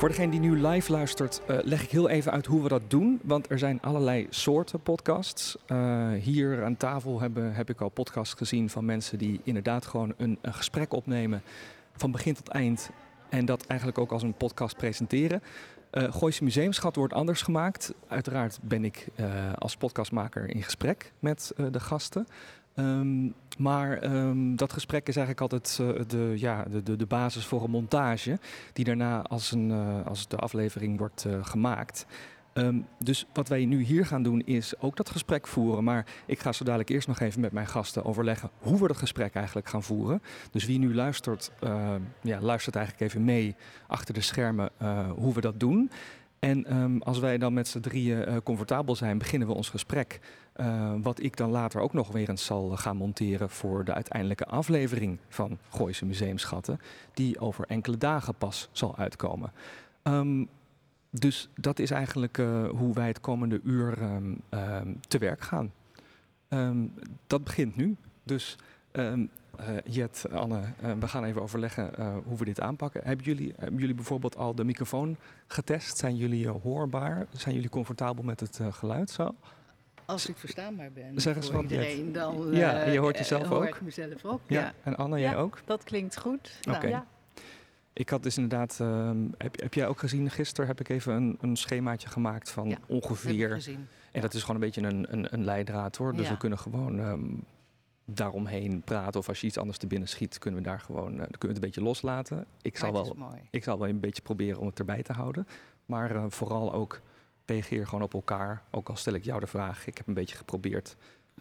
Voor degene die nu live luistert, uh, leg ik heel even uit hoe we dat doen. Want er zijn allerlei soorten podcasts. Uh, hier aan tafel hebben, heb ik al podcasts gezien van mensen die inderdaad gewoon een, een, gesprek opnemen. Van begin tot eind. En dat eigenlijk ook als een podcast presenteren. Uh, Gooise Museumschat wordt anders gemaakt. Uiteraard ben ik als podcastmaker in gesprek met de gasten. Um, maar um, dat gesprek is eigenlijk altijd uh, de, ja, de, de, basis voor een montage, die daarna als, een, uh, als de aflevering wordt uh, gemaakt. Um, dus wat wij nu hier gaan doen is ook dat gesprek voeren. Maar ik ga zo dadelijk eerst nog even met mijn gasten overleggen hoe we dat gesprek eigenlijk gaan voeren. Dus wie nu luistert, ja, luistert eigenlijk even mee achter de schermen hoe we dat doen. En als wij dan met z'n drieën comfortabel zijn, beginnen we ons gesprek. Uh, wat ik dan later ook nog weer eens zal gaan monteren voor de uiteindelijke aflevering van Gooise Museumschatten. Die over enkele dagen pas zal uitkomen. Um, dus dat is eigenlijk uh, hoe wij het komende uur um, te werk gaan. dat begint nu. Dus Jet, Anne, we gaan even overleggen hoe we dit aanpakken. Jullie, hebben jullie bijvoorbeeld al de microfoon getest? Zijn jullie hoorbaar? Zijn jullie comfortabel met het geluid zo? Als ik verstaanbaar ben zeg eens voor iedereen, dan ja, je hoort jezelf hoor ook? ik mezelf ook. Ja. Ja. En Anne, jij ook? Dat klinkt goed. Oké. Nou, ja. Ik had dus inderdaad, um, heb, heb jij ook gezien, gisteren heb ik even een, een schemaatje gemaakt van Ja, ongeveer. Heb ik gezien. En dat is gewoon een beetje een, een, een leidraad hoor. Dus we kunnen gewoon um, daaromheen praten. Of als je iets anders te binnen schiet, kunnen we daar gewoon uh, kunnen we het een beetje loslaten. Ik zal, wel, mooi. ik zal wel een beetje proberen om het erbij te houden. Maar uh, vooral ook reageer gewoon op elkaar. Ook al stel ik jou de vraag. Ik heb een beetje geprobeerd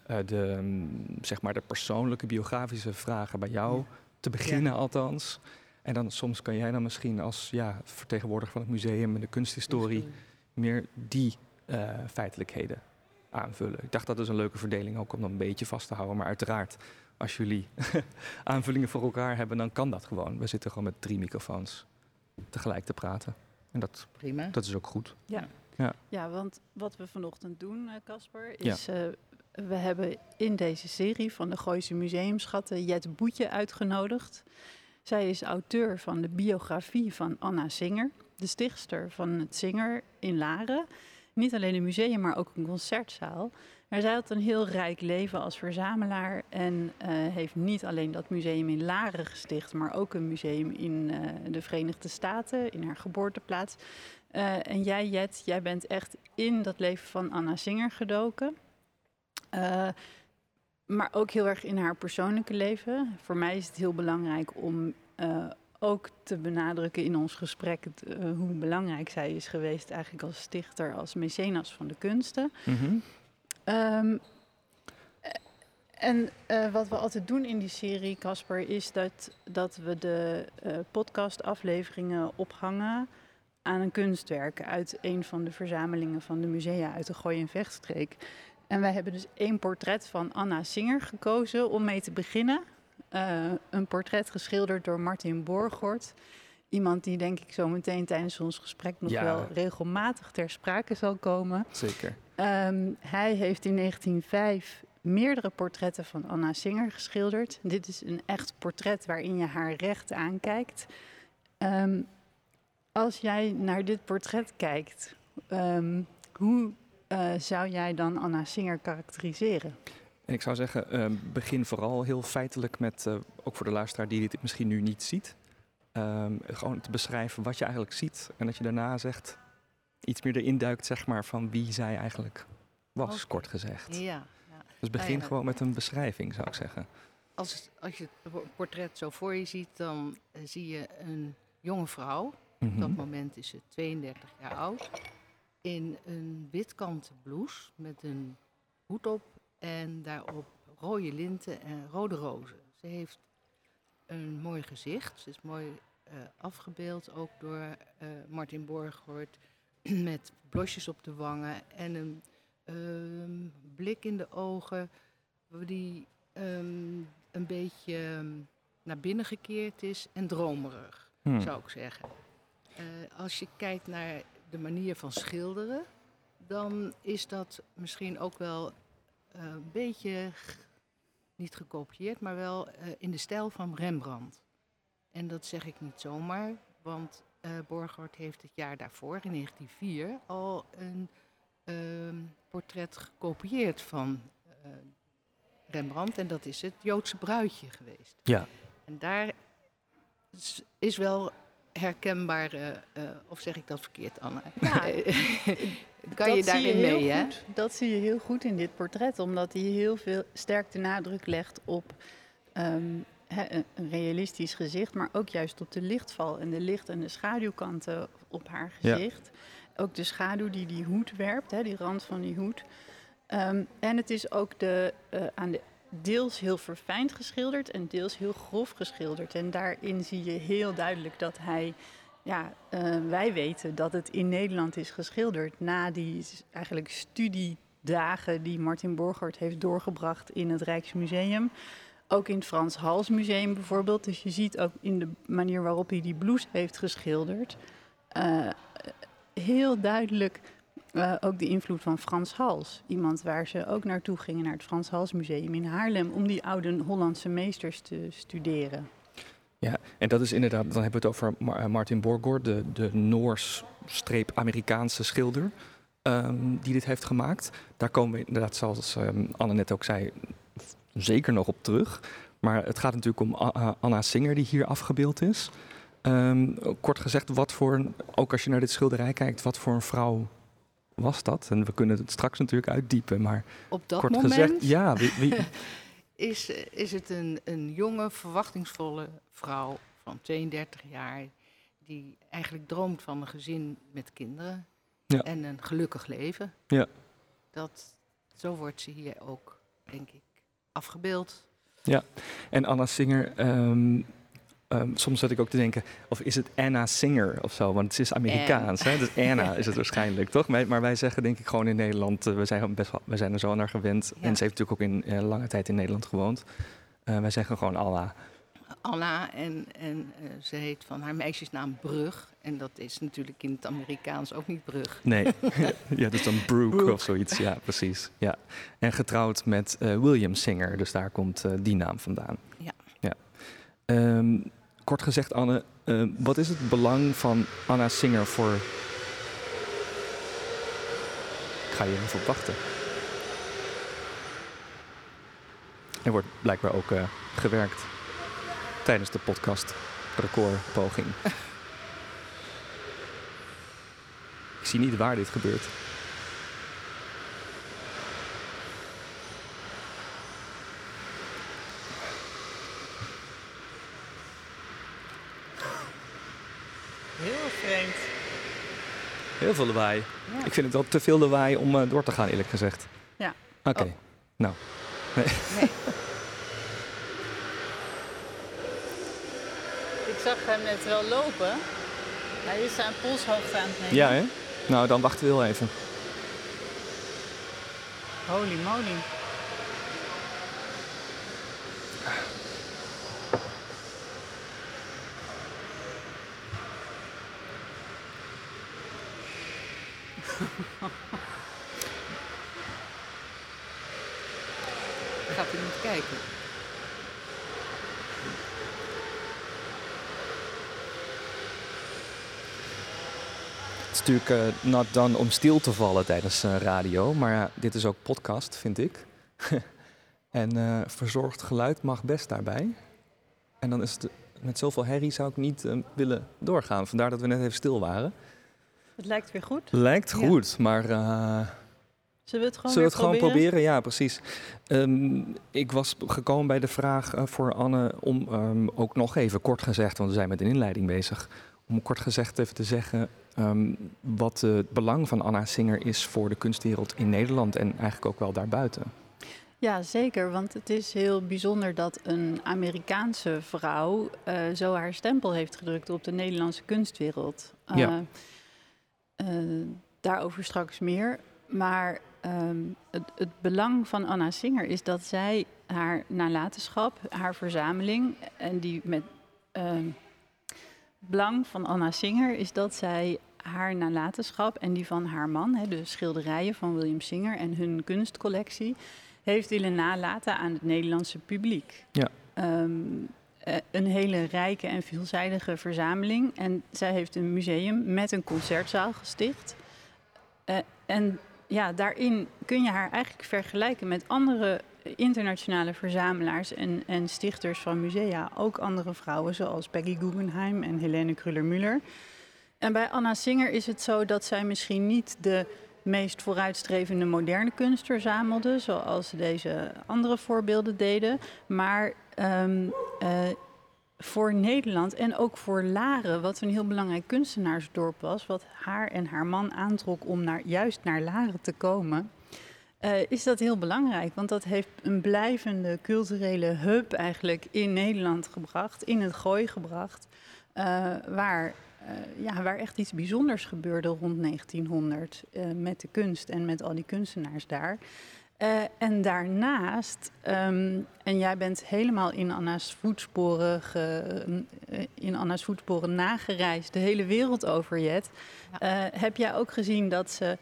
uh, de, um, zeg maar de persoonlijke biografische vragen bij jou Ja. te beginnen althans. En dan soms kan jij dan misschien als ja, vertegenwoordiger van het museum en de kunsthistorie meer die uh, feitelijkheden aanvullen. Ik dacht dat is een leuke verdeling ook om dan een beetje vast te houden. Maar uiteraard, als jullie aanvullingen voor elkaar hebben, dan kan dat gewoon. We zitten gewoon met drie microfoons tegelijk te praten. En dat, Prima. dat is ook goed. Ja, want wat we vanochtend doen, eh, Casper, Ja. is eh, we hebben in deze serie van de Gooise Museumschatten Jet Boetje uitgenodigd. Zij is auteur van de biografie van Anna Singer, de stichtster van het Singer in Laren. Niet alleen een museum, maar ook een concertzaal. Maar zij had een heel rijk leven als verzamelaar en eh, heeft niet alleen dat museum in Laren gesticht, maar ook een museum in eh, de Verenigde Staten, in haar geboorteplaats. Uh, en jij, Jet, jij bent echt in dat leven van Anna Singer gedoken. Maar ook heel erg in haar persoonlijke leven. Voor mij is het heel belangrijk om ook te benadrukken in ons gesprek hoe belangrijk zij is geweest, eigenlijk als stichter, als mecenas van de kunsten. Mm. Um, en uh, wat we altijd doen in die serie, Casper, is dat, dat we de uh, podcastafleveringen ophangen aan een kunstwerk uit een van de verzamelingen van de musea uit de Gooi- en Vechtstreek. En wij hebben dus één portret van Anna Singer gekozen om mee te beginnen. Een portret geschilderd door Martin Borgort. Iemand die denk ik zo meteen tijdens ons gesprek nog Ja. wel regelmatig ter sprake zal komen. Zeker. Um, hij heeft in 1905 meerdere portretten van Anna Singer geschilderd. Dit is een echt portret waarin je haar recht aankijkt. Um, als jij naar dit portret kijkt, um, hoe uh, zou jij dan Anna Singer karakteriseren? En ik zou zeggen, begin vooral heel feitelijk met, uh, ook voor de luisteraar die dit misschien nu niet ziet, um, gewoon te beschrijven wat je eigenlijk ziet. En dat je daarna zegt, iets meer erin duikt, zeg maar, van wie zij eigenlijk was, okay. kort gezegd. Ja. ja. Dus begin nou ja, gewoon met een beschrijving, zou ik zeggen. Als, als je het portret zo voor je ziet, dan uh, zie je een jonge vrouw. Mhm. Mm -hmm. Op dat moment is ze 32 jaar oud. In een witkanten blouse met een hoed op en daarop rode linten en rode rozen. Ze heeft een mooi gezicht, ze is mooi eh, afgebeeld, ook door eh, Martin Borghoort, met blosjes op de wangen en een ehm, blik in de ogen die ehm, een beetje ehm, naar binnen gekeerd is en dromerig, Hmm. zou ik zeggen. Eh, als je kijkt naar de manier van schilderen, dan is dat misschien ook wel een beetje niet gekopieerd, maar wel eh, in de stijl van Rembrandt. En dat zeg ik niet zomaar, want eh Borgert heeft het jaar daarvoor, in 1904, al een ehm, portret gekopieerd van eh, Rembrandt. En dat is het Joodse bruidje geweest. Ja. En daar is, is wel herkenbaar, eh, eh, of zeg ik dat verkeerd, Anne? Ja, kan je dat zie daarin heel mee, hè? goed. Dat zie je heel goed in dit portret, omdat hij heel veel sterk de nadruk legt op ehm, hè, een- realistisch gezicht, maar ook juist op de lichtval en de licht- en de schaduwkanten op haar Ja. gezicht. Ook de schaduw die die hoed werpt, hè, die rand van die hoed. Ehm, en het is ook de, eh, aan de deels heel verfijnd geschilderd en deels heel grof geschilderd. En daarin zie je heel duidelijk dat hij ja, eh, wij weten dat het in Nederland is geschilderd na die eigenlijk studiedagen die Martin Borgert heeft doorgebracht in het Rijksmuseum. Ook in het Frans Hals Museum bijvoorbeeld. Dus je ziet ook in de manier waarop hij die blouse heeft geschilderd, eh, heel duidelijk eh, ook de invloed van Frans Hals. Iemand waar ze ook naartoe gingen, naar het Frans Hals Museum in Haarlem, om die oude Hollandse meesters te studeren. Ja, en dat is inderdaad, dan hebben we het over eh, Martin Borgård, de, de Noors-Amerikaanse schilder, ehm, die dit heeft gemaakt. Daar komen we inderdaad, zoals ehm, Anne net ook zei, zeker nog op terug. Maar het gaat natuurlijk om A- Anna Singer, die hier afgebeeld is. Ehm, kort gezegd, wat voor, een- ook als je naar dit schilderij kijkt, wat voor een vrouw was dat? En we kunnen het straks natuurlijk uitdiepen, maar Op dat kort moment gezegd, ja, wie, wie, is, is het een, een jonge, verwachtingsvolle vrouw van 32 jaar... die eigenlijk droomt van een gezin met kinderen Ja. en een gelukkig leven. Ja. Dat, zo wordt ze hier ook, denk ik, afgebeeld. En Anna Singer, ehm, ehm, soms zat ik ook te denken, of is het Anna Singer of zo? Want het is Amerikaans, hè? Dus Anna is het waarschijnlijk, toch? Maar, wij zeggen denk ik gewoon in Nederland, eh, we, zijn best wel, we zijn er zo naar gewend. Ja. En ze heeft natuurlijk ook in eh, lange tijd in Nederland gewoond. Eh, wij zeggen gewoon Anna. Anna en, en ze heet van haar meisjesnaam Brug. En dat is natuurlijk in het Amerikaans ook niet Brug. Nee, ja, dus dan Brooke, Brooke. of zoiets. Ja, precies. Ja. En getrouwd met William Singer, dus daar komt die naam vandaan. Ja. ja. Ehm, kort gezegd, Anne, eh, wat is het belang van Anna Singer voor. Ik ga hier even op wachten. Er wordt blijkbaar ook eh, gewerkt tijdens de podcast recordpoging. Ik zie niet waar dit gebeurt. Heel veel lawaai. Ja. Ik vind het wel te veel lawaai om eh, door te gaan, eerlijk gezegd. Ja. Oké. Oh. Nou. Nee. Nee. Ik zag hem net wel lopen. Hij is aan polshoogte aan het nemen. Ja, hè? Nou, dan wachten we heel even. Holy moly. Gaat u niet kijken? Het is natuurlijk eh, not done om stil te vallen tijdens eh, radio. Maar ja, dit is ook podcast, vind ik. en eh, verzorgd geluid mag best daarbij. En dan is het met zoveel herrie zou ik niet eh, willen doorgaan. Vandaar dat we net even stil waren. Het lijkt weer goed. Lijkt Ja. goed, maar eh, Zullen we het gewoon we het weer gewoon proberen? Ja, precies. Ehm, ik was gekomen bij de vraag eh, voor Anne om ehm, ook nog even kort gezegd, want we zijn met een inleiding bezig, om kort gezegd even te zeggen ehm, wat eh, het belang van Anna Singer is voor de kunstwereld in Nederland en eigenlijk ook wel daarbuiten. Ja, zeker. Want het is heel bijzonder dat een Amerikaanse vrouw uh, zo haar stempel heeft gedrukt op de Nederlandse kunstwereld. Uh, Ja. uh, daarover straks meer. Maar um, het, het, belang van Anna Singer is dat zij haar nalatenschap, haar verzameling, en die met. Het belang van Anna Singer is dat zij haar nalatenschap en die van haar man, hè, de schilderijen van William Singer en hun kunstcollectie, heeft willen nalaten aan het Nederlandse publiek. Ja. Um, een hele rijke en veelzijdige verzameling. En zij heeft een museum met een concertzaal gesticht. Uh, en ja, daarin kun je haar eigenlijk vergelijken met andere internationale verzamelaars en, en stichters van musea. Ook andere vrouwen zoals Peggy Guggenheim en Helene Kruller-Müller. En bij Anna Singer is het zo dat zij misschien niet de meest vooruitstrevende moderne kunst verzamelde, zoals deze andere voorbeelden deden. Maar um, uh, voor Nederland en ook voor Laren, wat een heel belangrijk kunstenaarsdorp was, wat haar en haar man aantrok om naar, juist naar Laren te komen. Uh, is dat heel belangrijk, want dat heeft een blijvende culturele hub eigenlijk in Nederland gebracht, in het gooi gebracht, waar uh, ja, waar echt iets bijzonders gebeurde rond 1900 uh, met de kunst en met al die kunstenaars daar. Uh, en daarnaast, um, en jij bent helemaal in Anna's voetsporen, ge, in Anna's voetsporen nagereisd, de hele wereld over, Jet. Ja. heb jij ook gezien dat ze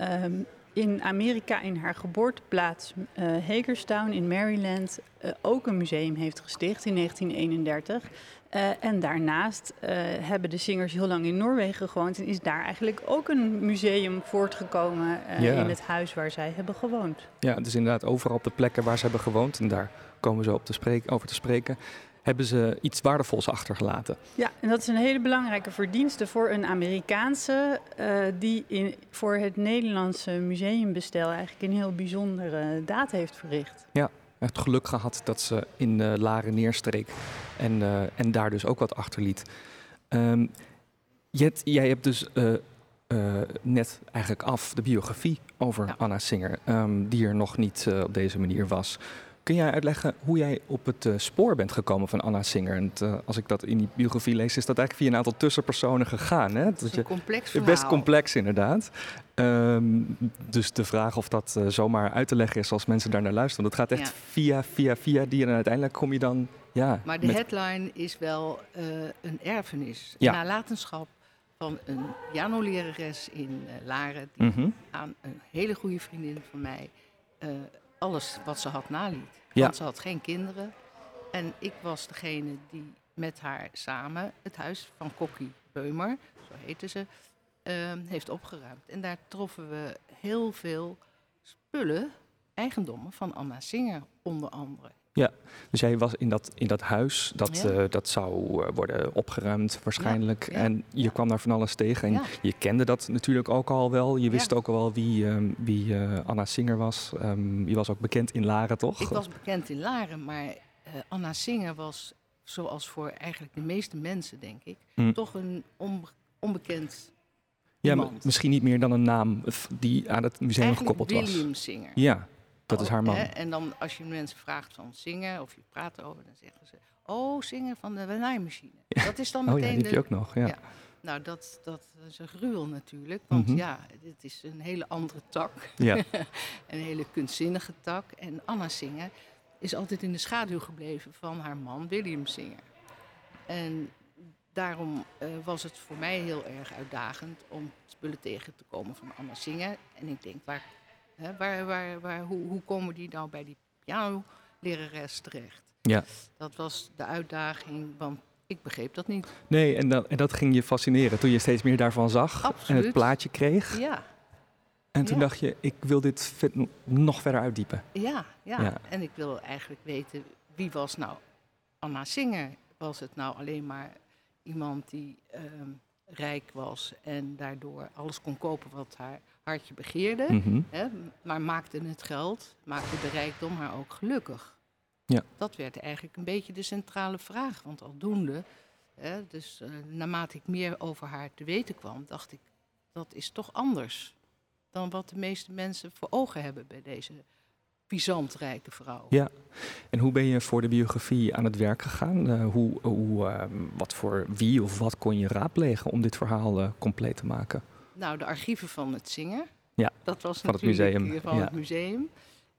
um, in Amerika, in haar geboorteplaats Hagerstown in Maryland, ook een museum heeft gesticht in 1931. Uh, en daarnaast uh, hebben de zingers heel lang in Noorwegen gewoond en is daar eigenlijk ook een museum voortgekomen uh, ja. in het huis waar zij hebben gewoond. Ja, dus inderdaad overal op de plekken waar ze hebben gewoond, en daar komen ze op te spreken, over te spreken, hebben ze iets waardevols achtergelaten. Ja, en dat is een hele belangrijke verdienste voor een Amerikaanse uh, die in, voor het Nederlandse museumbestel eigenlijk een heel bijzondere daad heeft verricht. Ja, het geluk gehad dat ze in uh, Laren neerstreek en, uh, en daar dus ook wat achterliet. Um, Jet, jij hebt dus uh, net eigenlijk af de biografie over ja. Anna Singer, um, die er nog niet op deze manier was. Kun jij uitleggen hoe jij op het spoor bent gekomen van Anna Singer? En als ik dat in die biografie lees, is dat eigenlijk via een aantal tussenpersonen gegaan. Hè? Dat is een complex verhaal. Best complex, inderdaad. Um, dus de vraag of dat uh, zomaar uit te leggen is als mensen daar naar luisteren. Dat gaat echt ja. via, via, via die en uiteindelijk kom je dan... Ja, maar de met... headline is wel een erfenis, ja. een nalatenschap van een pianolerares in Laren... die mm -hmm. aan een hele goede vriendin van mij alles wat ze had naliet. Ja. Want ze had geen kinderen. En ik was degene die met haar samen het huis van Kokkie Beumer, zo heette ze... Uh, heeft opgeruimd. En daar troffen we heel veel spullen, eigendommen van Anna Singer onder andere. Ja, dus jij was in dat, in dat huis, dat, ja. uh, dat zou uh, worden opgeruimd waarschijnlijk. Ja, ja, en je kwam daar van alles tegen. En je kende dat natuurlijk ook al wel. Je wist ook al wel wie, um, wie uh, Anna Singer was. Um, je was ook bekend in Laren, toch? Ik was bekend in Laren, maar eh, Anna Singer was, zoals voor eigenlijk de meeste mensen, denk ik, Hm. toch een onbe- onbekend ja, misschien niet meer dan een naam die aan het museum Eigenlijk gekoppeld was. William Singer. Ja, dat is haar man. Hè, En dan als je mensen vraagt van zingen of je praat erover, dan zeggen ze: Oh, zingen van de naaimachine. Ja. Dat is dan Oh meteen ja, die heb de. je ook nog. Ja. Ja. Nou, dat, dat is een gruwel natuurlijk. Want Mhm. ja, dit is een hele andere tak. Ja. een hele kunstzinnige tak. En Anna Singer is altijd in de schaduw gebleven van haar man William Singer. En daarom eh, was het voor mij heel erg uitdagend om spullen tegen te komen van Anna Singer. En ik denk, waar, waar, waar, waar, hoe, hoe komen die nou bij die pianolerares terecht? Ja. Dat was de uitdaging, want ik begreep dat niet. Nee, en dat, en dat ging je fascineren toen je steeds meer daarvan zag en het plaatje kreeg. Ja, En toen Ja. dacht je, ik wil dit nog verder uitdiepen. ja, ja, Ja. En ik wil eigenlijk weten, wie was nou Anna Singer? Was het nou alleen maar iemand die ehm, rijk was en daardoor alles kon kopen wat haar hartje begeerde? Mhm. Hè, maar maakte het geld, maakte de rijkdom haar ook gelukkig? Ja. Dat werd eigenlijk een beetje de centrale vraag. Want aldoende, hè, dus eh, naarmate ik meer over haar te weten kwam, dacht ik, dat is toch anders dan wat de meeste mensen voor ogen hebben bij deze puissant rijke vrouw. Ja. En hoe ben je voor de biografie aan het werk gegaan? Uh, hoe, hoe, uh, wat voor wie of wat kon je raadplegen om dit verhaal compleet te maken? Nou, de archieven van het zingen. Ja, dat was van natuurlijk het museum. van ja. het museum.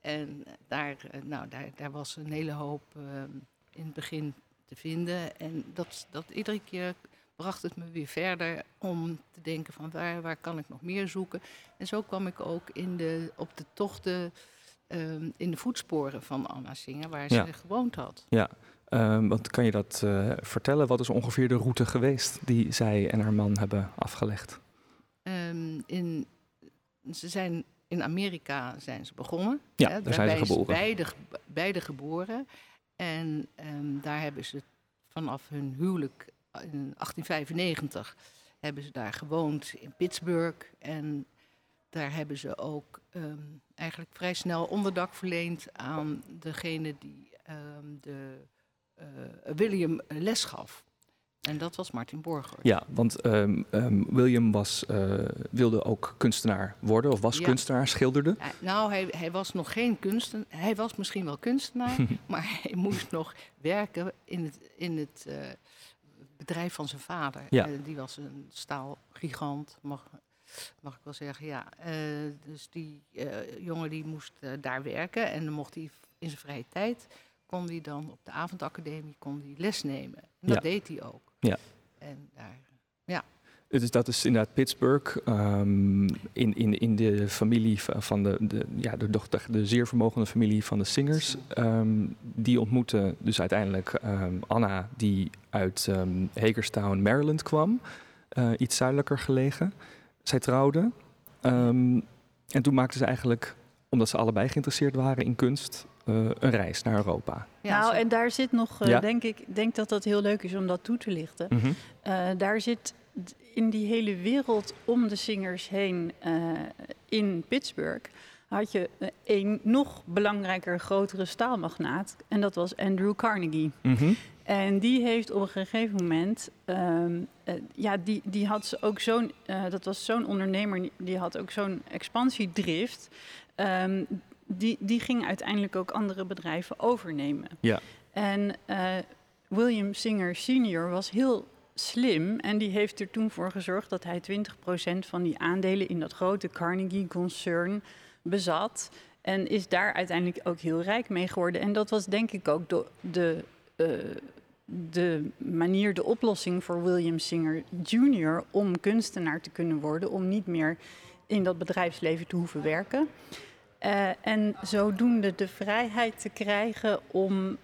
En daar, nou, daar, daar was een hele hoop in het begin te vinden. En dat, dat iedere keer bracht het me weer verder om te denken van waar, waar kan ik nog meer zoeken. En zo kwam ik ook in de, op de tochten um, in de voetsporen van Anna Singer, waar Ja. ze gewoond had. Ja, um, wat kan je dat uh, vertellen? Wat is ongeveer de route geweest die zij en haar man hebben afgelegd? Um, in, ze zijn in Amerika zijn ze begonnen. Ja, hè, daar zijn ze geboren. Beide, beide geboren. En um, daar hebben ze vanaf hun huwelijk in 1895 hebben ze daar gewoond in Pittsburgh. En daar hebben ze ook um, eigenlijk vrij snel onderdak verleend aan degene die um, de, uh, William les gaf. En dat was Martin Borger. Ja, want um, William was, uh, wilde ook kunstenaar worden, of was Ja. kunstenaar, schilderde. Nou, hij, hij was nog geen kunstenaar. Hij was misschien wel kunstenaar, maar hij moest nog werken in het, in het uh, bedrijf van zijn vader. Ja. Eh, die was een staalgigant, mag, mag ik wel zeggen. Ja. Eh, dus die eh, jongen die moest eh, daar werken en dan mocht hij in zijn vrije tijd kon hij dan op de avondacademie kon hij les nemen. En dat Ja. deed hij ook. Ja. En daar, Dus dat is inderdaad Pittsburgh, um, in, in, in de familie va- van de, de, ja, de, dochter, de zeer vermogende familie van de Singers. Um, die ontmoette dus uiteindelijk um, Anna, die uit um, Hagerstown, Maryland kwam, uh, iets zuidelijker gelegen. Zij trouwden. Um, en toen maakten ze eigenlijk, omdat ze allebei geïnteresseerd waren in kunst, uh, een reis naar Europa. Ja, nou, zo- en daar zit nog, eh, Ja. denk ik, denk dat dat heel leuk is om dat toe te lichten. Mm -hmm. Uh, daar zit in die hele wereld om de zingers heen uh, in Pittsburgh had je een nog belangrijker, grotere staalmagnaat. En dat was Andrew Carnegie. Mm -hmm. En die heeft op een gegeven moment, um, uh, ja, die, die had ze ook zo'n, uh, dat was zo'n ondernemer, die had ook zo'n expansiedrift. Um, die, die ging uiteindelijk ook andere bedrijven overnemen. Ja. En uh, William Singer Sr. was heel slim en die heeft er toen voor gezorgd dat hij 20% van die aandelen in dat grote Carnegie-concern bezat. En is daar uiteindelijk ook heel rijk mee geworden. En dat was denk ik ook de, de, uh, de manier, de oplossing voor William Singer Jr. om kunstenaar te kunnen worden, om niet meer in dat bedrijfsleven te hoeven werken. Uh, en zodoende de vrijheid te krijgen om uh,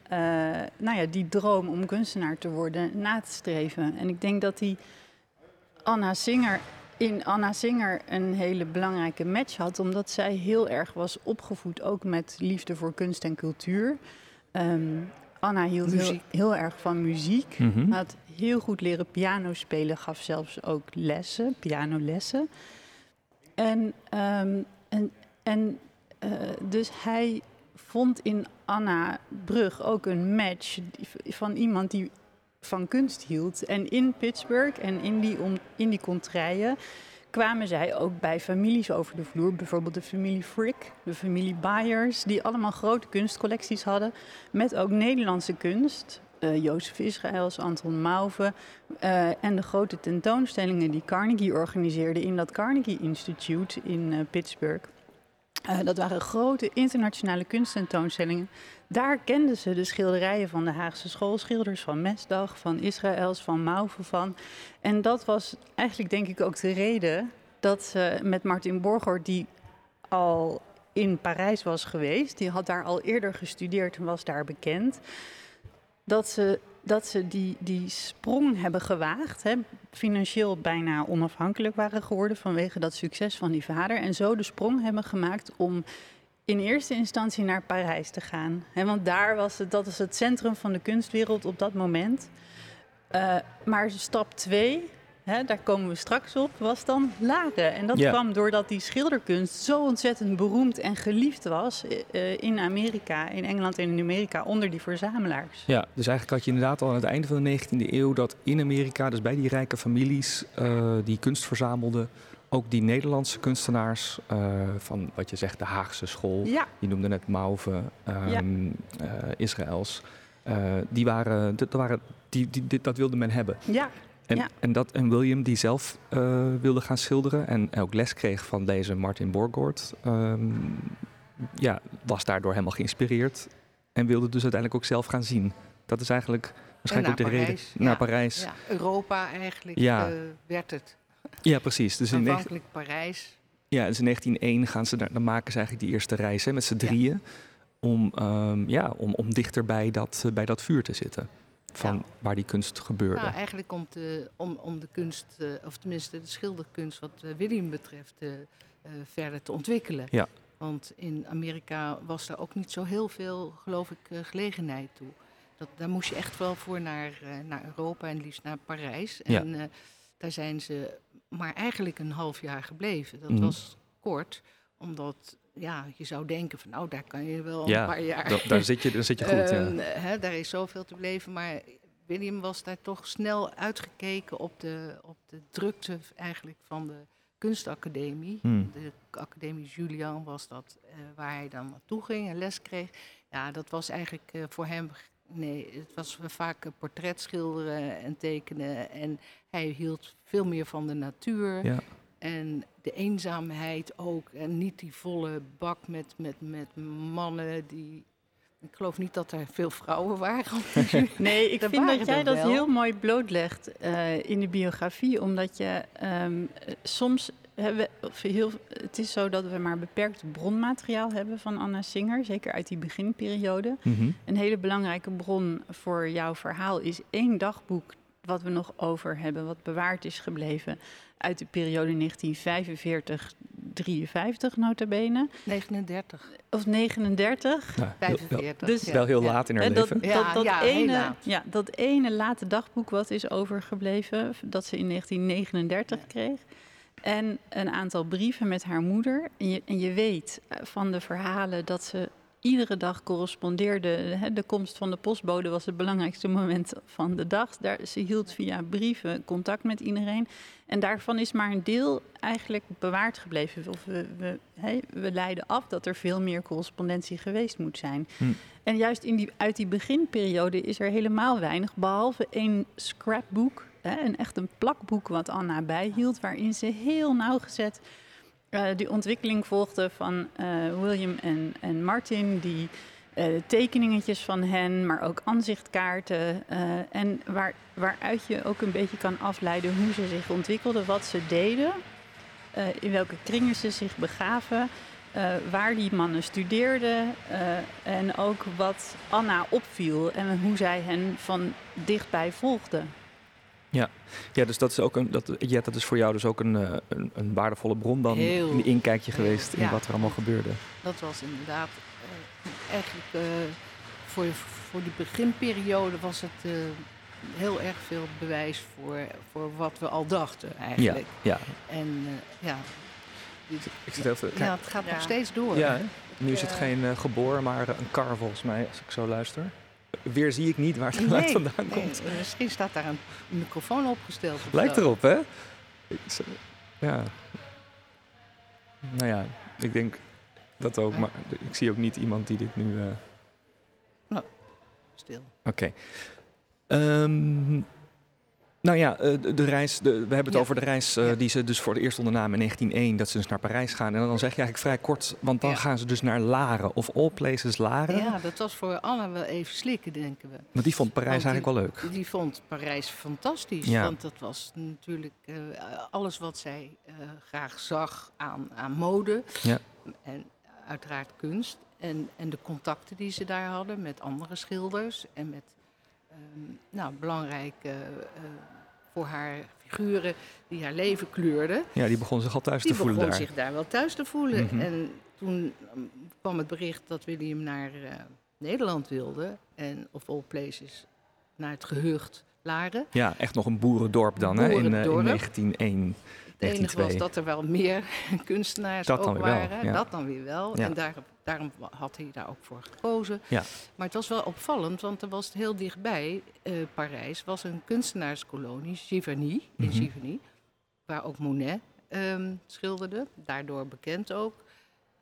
nou ja, die droom om kunstenaar te worden na te streven. En ik denk dat die Anna Singer in Anna Singer een hele belangrijke match had, omdat zij heel erg was opgevoed ook met liefde voor kunst en cultuur. Um, Anna hield heel, heel, erg van muziek, mm -hmm. had heel goed leren piano spelen, gaf zelfs ook lessen, pianolessen. En, um, en, en uh, dus hij vond in Anna Brug ook een match van iemand die van kunst hield. En in Pittsburgh en in die, om, in die kwamen zij ook bij families over de vloer. Bijvoorbeeld de familie Frick, de familie Byers, die allemaal grote kunstcollecties hadden. Met ook Nederlandse kunst. Uh, Jozef Israëls, Anton Mauve. Uh, en de grote tentoonstellingen die Carnegie organiseerde in dat Carnegie Institute in uh, Pittsburgh. Uh, dat waren grote internationale kunsttentoonstellingen. Daar kenden ze de schilderijen van de Haagse schoolschilders, van Mesdag, van Israëls, van Mauve van. En dat was eigenlijk denk ik ook de reden dat ze met Martin Borger, die al in Parijs was geweest, die had daar al eerder gestudeerd en was daar bekend, dat ze, dat ze die, die sprong hebben gewaagd, hè, financieel bijna onafhankelijk waren geworden vanwege dat succes van die vader. En zo de sprong hebben gemaakt om in eerste instantie naar Parijs te gaan. He, want daar was het, dat is het centrum van de kunstwereld op dat moment. Uh, maar stap twee, hè, daar komen we straks op, was dan Laren. En dat Ja. kwam doordat die schilderkunst zo ontzettend beroemd en geliefd was uh, in Amerika, in Engeland en in Amerika, onder die verzamelaars. Ja, dus eigenlijk had je inderdaad al aan het einde van de 19e eeuw dat in Amerika, dus bij die rijke families uh, die kunst verzamelden, ook die Nederlandse kunstenaars uh, van wat je zegt, de Haagse school. Ja. Je noemde net Mauve, um, ja. Israëls. die waren, dat, waren die, die, die, dat wilde men hebben. Ja. En, en, dat, en William, die zelf wilde gaan schilderen en ook les kreeg van deze Martin Borgord, um, ja, was daardoor helemaal geïnspireerd en wilde dus uiteindelijk ook zelf gaan zien. Dat is eigenlijk waarschijnlijk ook de Parijs, reden. Naar Parijs. Ja, Europa eigenlijk ja. uh, werd het. Ja, precies. Dus Aanvankelijk in Parijs. Ja, dus in 1901 gaan ze daar, dan maken ze eigenlijk die eerste reis hè, met z'n drieën. Om, um, ja, om, om dichter bij dat, uh, bij dat vuur te zitten. Van ja. waar die kunst gebeurde. Nou, eigenlijk om, te, om, om de kunst, uh, of tenminste de schilderkunst wat William betreft, verder te ontwikkelen. Ja. Want in Amerika was er ook niet zo heel veel, geloof ik, gelegenheid toe. Dat, daar moest je echt wel voor naar, naar Europa en liefst naar Parijs. En daar zijn ze maar eigenlijk een half jaar gebleven. Dat Mhm. was kort, omdat ja, je zou denken van nou, daar kan je wel Ja, een paar jaar. Da- daar, zit je, daar zit je goed. Ja. hè, daar is zoveel te beleven, maar William was daar toch snel uitgekeken op de, op de drukte eigenlijk van de kunstacademie. Hmm. De academie Julian was dat, eh, waar hij dan naartoe ging en les kreeg. Ja, dat was eigenlijk eh, voor hem, nee, het was vaak eh, portret schilderen en tekenen. En hij hield veel meer van de natuur. Ja. En de eenzaamheid ook. En niet die volle bak met, met, met mannen die... Ik geloof niet dat er veel vrouwen waren. Nee, ik Er vind dat jij dat wel. heel mooi blootlegt eh, in de biografie. Omdat je ehm, eh, soms hebben, of heel, het is zo dat we maar beperkt bronmateriaal hebben van Anna Singer. Zeker uit die beginperiode. Mhm. Een hele belangrijke bron voor jouw verhaal is één dagboek wat we nog over hebben, wat bewaard is gebleven uit de periode 1945-53 nota bene. 39, Of 39. Nou, heel- heel- 45. Dus- ja. wel heel Ja. laat in haar En dat, leven. Ja, dat, dat, ja, heel ene, laat. ja, dat ene late dagboek wat is overgebleven, dat ze in 1939 kreeg. En een aantal brieven met haar moeder. En je, en je weet van de verhalen dat ze iedere dag correspondeerde. Hè, De komst van de postbode was het belangrijkste moment van de dag. Daar, ze hield via brieven contact met iedereen. En daarvan is maar een deel eigenlijk bewaard gebleven. Of we, we, hè, we leiden af dat er veel meer correspondentie geweest moet zijn. Hm. En juist in die, uit die beginperiode is er helemaal weinig, behalve één scrapboek, hè, een echt een plakboek wat Anna bijhield, waarin ze heel nauwgezet eh die ontwikkeling volgde van eh, William en, en Martin, die eh, tekeningetjes van hen, maar ook aanzichtkaarten. en waar, waaruit je ook een beetje kan afleiden hoe ze zich ontwikkelden, wat ze deden, in welke kringen ze zich begaven. waar die mannen studeerden en ook wat Anna opviel en hoe zij hen van dichtbij volgde. Ja, dus dat is ook een. Dat, ja, dat is voor jou dus ook een, eh, een, een waardevolle bron dan. Heel. Een inkijkje geweest in Ja. wat er allemaal gebeurde. Dat was inderdaad eh, eigenlijk eh, voor, voor die beginperiode was het eh, heel erg veel bewijs voor, voor wat we al dachten Ja, eigenlijk. ja. En eh, ja, Ik zit even. ja, het gaat Ja. nog steeds door. Ja, hè? nu is het geen geboor, maar een kar volgens mij, als ik zo luister. Weer zie ik niet waar het geluid Nee, vandaan komt. misschien staat daar een microfoon opgesteld. Lijkt zo. erop, hè? Ja. Nou ja, ik denk dat ook, maar ik zie ook niet iemand die dit nu. eh, Stil. Oké. Ehm, nou ja, eh, de, de reis, de, we hebben het Ja. over de reis eh, die ze dus voor het eerst ondernamen in 1901, dat ze dus naar Parijs gaan. En dan zeg je eigenlijk vrij kort, want dan Ja. gaan ze dus naar Laren, of all places Laren. Ja, dat was voor Anna wel even slikken, denken we. Want die vond Parijs die- eigenlijk wel leuk. Die vond Parijs fantastisch. Ja. Want dat was natuurlijk eh, alles wat zij graag zag aan, aan mode. Ja. En uiteraard kunst. En, en de contacten die ze daar hadden met andere schilders. En met ehm, nou, belangrijke voor haar figuren die haar leven kleurden. Ja, die begon zich al thuis Die te voelen begon daar. zich daar wel thuis te voelen. Mhm. En toen ehm, kwam het bericht dat William naar eh, Nederland wilde. En of all places naar het gehucht Laren. Ja, echt nog een boerendorp dan, hè, in, eh, in Boerendorp. 1901. Het enige was 1902. dat er wel meer kunstenaars Dat ook waren. ja. Dat dan weer wel. Ja. En daar, daarom had hij daar ook voor gekozen. Ja. Maar het was wel opvallend, want er was heel dichtbij, eh, Parijs, was een kunstenaarskolonie, Giverny, in Mhm. Giverny, waar ook Monet ehm, schilderde, daardoor bekend ook.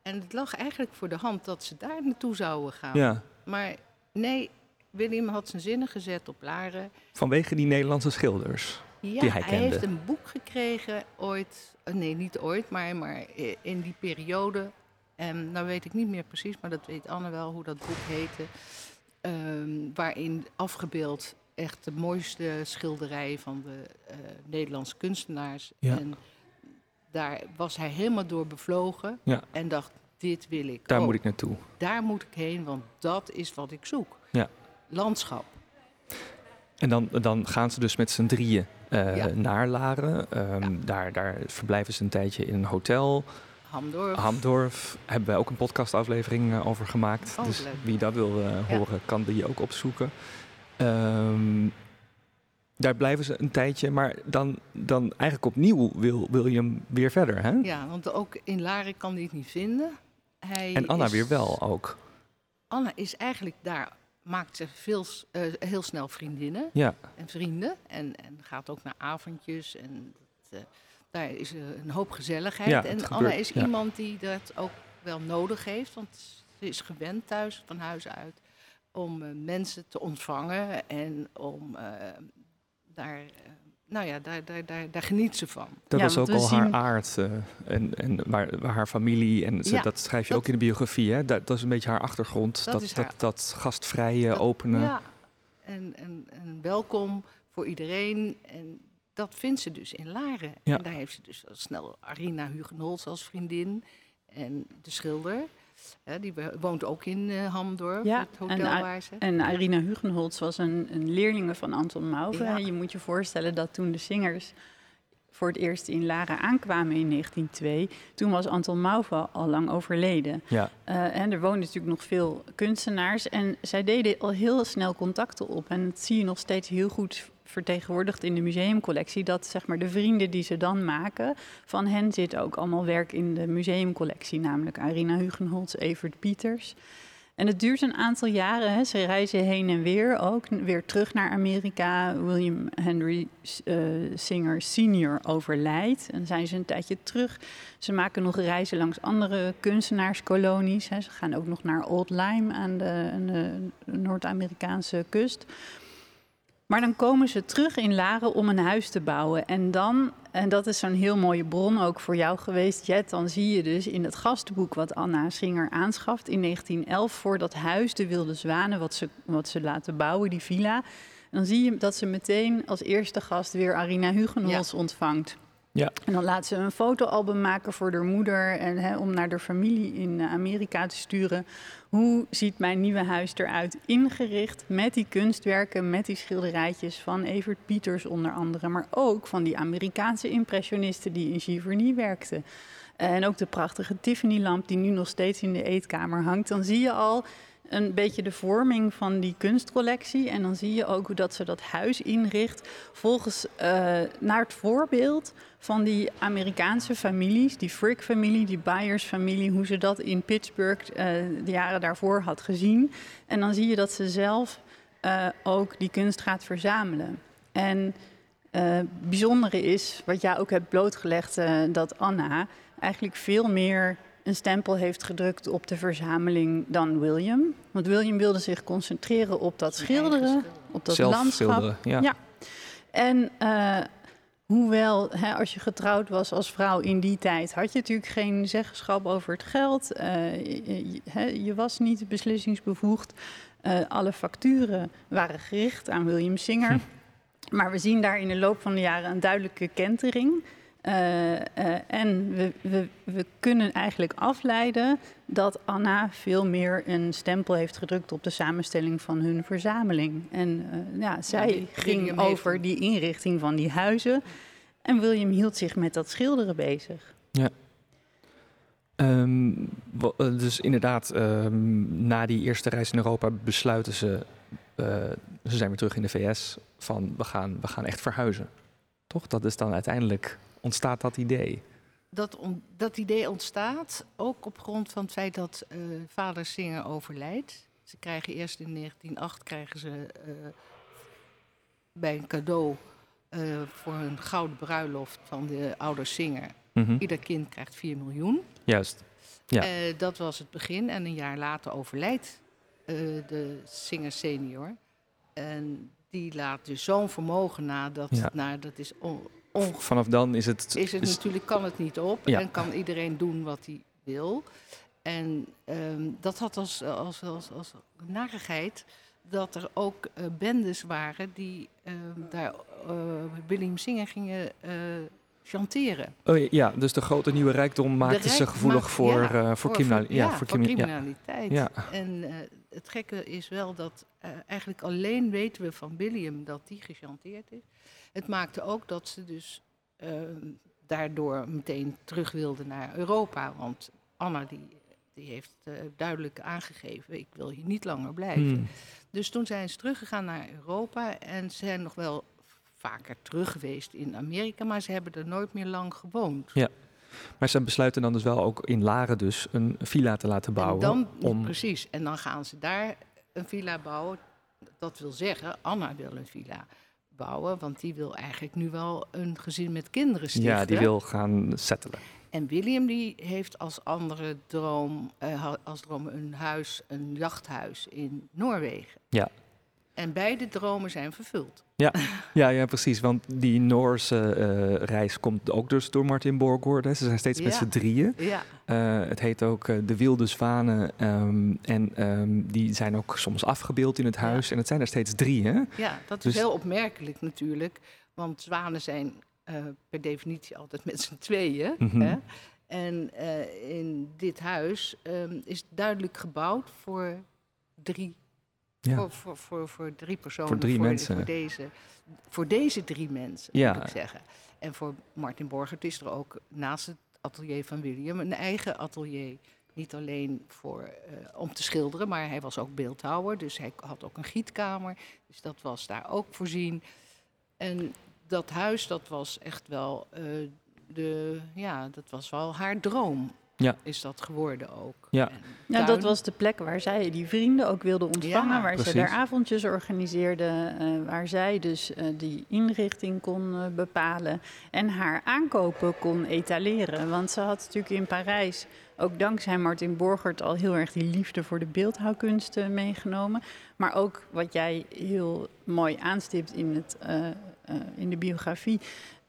En het lag eigenlijk voor de hand dat ze daar naartoe zouden gaan. Ja, Maar nee, William had zijn zinnen gezet op Laren. vanwege die Nederlandse schilders. Ja, Die hij hij, kende. heeft een boek gekregen ooit. eh, Nee, niet ooit, maar, maar i- in die periode. En nou weet ik niet meer precies, maar dat weet Anne wel hoe dat boek heette. Ehm, waarin afgebeeld echt de mooiste schilderijen van de eh, Nederlandse kunstenaars. Ja. En daar was hij helemaal door bevlogen Ja. en dacht, dit wil ik Daar ook. moet ik naartoe. Daar moet ik heen, want dat is wat ik zoek. Ja. Landschap. En dan, dan gaan ze dus met z'n drieën Ja. naar Laren. Ehm, daar, daar verblijven ze een tijdje in een hotel. Hamdorf. Hamdorf hebben wij ook een podcastaflevering eh, over gemaakt. Oh, dus leuk. wie dat wil eh, Ja. horen, kan die ook opzoeken. Ehm, daar blijven ze een tijdje, maar dan, dan eigenlijk opnieuw wil William weer verder. Hè? Ja, want ook in Laren kan hij het niet vinden. Hij en Anna is- weer wel ook. Anna is eigenlijk daar, maakt ze veel, eh, heel snel vriendinnen Ja, en vrienden. En, en gaat ook naar avondjes. En dat, daar is eh, een hoop gezelligheid. Ja, en Anna is ja. iemand die dat ook wel nodig heeft. Want ze is gewend thuis, van huis uit, om eh, mensen te ontvangen. En om eh, daar, nou ja, daar, daar, daar, daar geniet ze van. dat Ja, was ook al haar aard. eh, en en waar, waar haar familie, en ze- Ja, dat schrijf je dat- ook in de biografie, hè? Dat, dat is een beetje haar achtergrond. Dat Dat, is dat, haar- dat, gastvrije, Dat- openen. Ja, en, en, en welkom voor iedereen. En dat vindt ze dus in Laren. Ja. En daar heeft ze dus al snel Arina Hugenholz als vriendin. En de schilder, hè, die wo- woont ook in Hamdorf, Ja, het hotel en, waar ze... En Irina Hugenholz was een, een leerlinge van Anton Mauve. Ja. Je moet je voorstellen dat toen de zingers voor het eerst in Laren aankwamen in 1902, toen was Anton Mauve al lang overleden. Ja. Eh, en er woonden natuurlijk nog veel kunstenaars. En zij deden al heel snel contacten op. En dat zie je nog steeds heel goed vertegenwoordigd in de museumcollectie. Dat zeg maar de vrienden die ze dan maken, van hen zit ook allemaal werk in de museumcollectie. Namelijk Arina Hugenholz, Evert Pieters. En het duurt een aantal jaren. Hè. Ze reizen heen en weer ook. Weer terug naar Amerika. William Henry eh, Singer Senior overlijdt. En zijn ze een tijdje terug. Ze maken nog reizen langs andere kunstenaarskolonies. Hè. Ze gaan ook nog naar Old Lyme aan de, de Noord-Amerikaanse kust. Maar dan komen ze terug in Laren om een huis te bouwen. En dan, en dat is zo'n heel mooie bron ook voor jou geweest, Jet. Dan zie je dus in het gastenboek wat Anna Singer aanschaft in 1911 voor dat huis, de Wilde Zwanen, wat ze, wat ze laten bouwen, die villa. Dan zie je dat ze meteen als eerste gast weer Arina Hugenholz ontvangt. Ja. En dan laat ze een fotoalbum maken voor haar moeder en hè, om naar de familie in eh, Amerika te sturen. Hoe ziet mijn nieuwe huis eruit? Ingericht met die kunstwerken, met die schilderijtjes van Evert Pieters onder andere, maar ook van die Amerikaanse impressionisten die in Giverny werkten. En ook de prachtige Tiffany-lamp die nu nog steeds in de eetkamer hangt. Dan zie je al een beetje de vorming van die kunstcollectie. En dan zie je ook hoe dat ze dat huis inricht. Volgens eh, naar het voorbeeld van die Amerikaanse families, die Frick-familie, die Byers-familie, hoe ze dat in Pittsburgh eh, de jaren daarvoor had gezien. En dan zie je dat ze zelf eh, ook die kunst gaat verzamelen. En eh bijzondere is, wat jij ook hebt blootgelegd, dat Anna eigenlijk veel meer een stempel heeft gedrukt op de verzameling dan William. Want William wilde zich concentreren op dat schilderen, schilder. op dat Zelf landschap. schilderen. Ja. Ja. En eh, hoewel, hè, als je getrouwd was als vrouw in die tijd, had je natuurlijk geen zeggenschap over het geld. Eh, je, je was niet beslissingsbevoegd. Eh, alle facturen waren gericht aan William Singer. Hm. Maar we zien daar in de loop van de jaren een duidelijke kentering. Eh, eh, en we, we, we kunnen eigenlijk afleiden dat Anna veel meer een stempel heeft gedrukt op de samenstelling van hun verzameling. En eh, ja, zij die- ging heeft over die inrichting van die huizen. En William hield zich met dat schilderen bezig. Ehm, wa- eh, dus inderdaad, ehm, na die eerste reis in Europa besluiten ze, eh, ze zijn weer terug in de VS, van we gaan, we gaan echt verhuizen. Toch? Dat is dan uiteindelijk, ontstaat dat idee. Dat, on- dat idee ontstaat ook op grond van het feit dat eh, vader Singer overlijdt. Ze krijgen eerst in 1908 krijgen ze, eh, bij een cadeau eh, voor een gouden bruiloft van de ouders Singer. Mhm. Ieder kind krijgt 4 miljoen. Juist. Ja. Dat was het begin. En een jaar later overlijdt de Singer senior. En die laat dus zo'n vermogen na. Dat, Ja. nou, dat is Vanaf dan is het... is het natuurlijk, kan het niet op. Ja. En kan iedereen doen wat hij wil. En ehm, dat had als, als, als, als narigheid dat er ook eh, bendes waren die ehm, daar eh, William Singer gingen eh, chanteren. Oh, ja, dus de grote nieuwe rijkdom maakte ze gevoelig maakt- voor, ja, voor, criminali- ja, voor criminaliteit. Ja. En het gekke is wel dat eigenlijk alleen weten we van William dat die gechanteerd is. Het maakte ook dat ze dus ehm, daardoor meteen terug wilde naar Europa. Want Anna die, die heeft eh, duidelijk aangegeven, ik wil hier niet langer blijven. Hmm. Dus toen zijn ze teruggegaan naar Europa en ze zijn nog wel vaker terug geweest in Amerika, maar ze hebben er nooit meer lang gewoond. Maar ze besluiten dan dus wel ook in Laren dus een villa te laten bouwen. En dan, om... Precies, en dan gaan ze daar een villa bouwen. Dat wil zeggen, Anna wil een villa bouwen, want die wil eigenlijk nu wel een gezin met kinderen stichten. Ja, die wil gaan settelen. En William die heeft als andere droom, eh, als droom een huis, een jachthuis in Noorwegen. Ja. En beide dromen zijn vervuld. Ja, ja, precies. Want die Noorse eh, reis komt ook dus door Martin Borgorde. Ze zijn steeds met Ja. z'n drieën. Ja, Eh, het heet ook eh, De Wilde Zwanen. ehm, en ehm, die zijn ook soms afgebeeld in het Ja. huis. En het zijn er steeds drie, hè? ja dat Dus- is heel opmerkelijk natuurlijk. Want zwanen zijn per definitie altijd met z'n tweeën. Mhm. Hè? En in dit huis ehm, is duidelijk gebouwd voor drie, Ja. voor, voor, voor, voor drie personen. Voor drie mensen. Voor deze, voor deze drie mensen, Ja. moet ik zeggen. En voor Martin Borgert is er ook naast het atelier van William een eigen atelier. Niet alleen voor, eh, om te schilderen, maar hij was ook beeldhouwer. Dus hij had ook een gietkamer. Dus dat was daar ook voorzien. En dat huis, dat was echt wel, eh, de, ja, dat was wel haar droom. Ja. Is dat geworden ook. Ja. Ja, dat was de plek waar zij die vrienden ook wilde ontvangen, Ja, waar precies. ze daar avondjes organiseerde, eh, waar zij dus eh, die inrichting kon eh, bepalen en haar aankopen kon etaleren. Want ze had natuurlijk in Parijs, ook dankzij Martin Borgert, al heel erg die liefde voor de beeldhouwkunsten meegenomen. Maar ook wat jij heel mooi aanstipt in, het, eh, eh, in de biografie,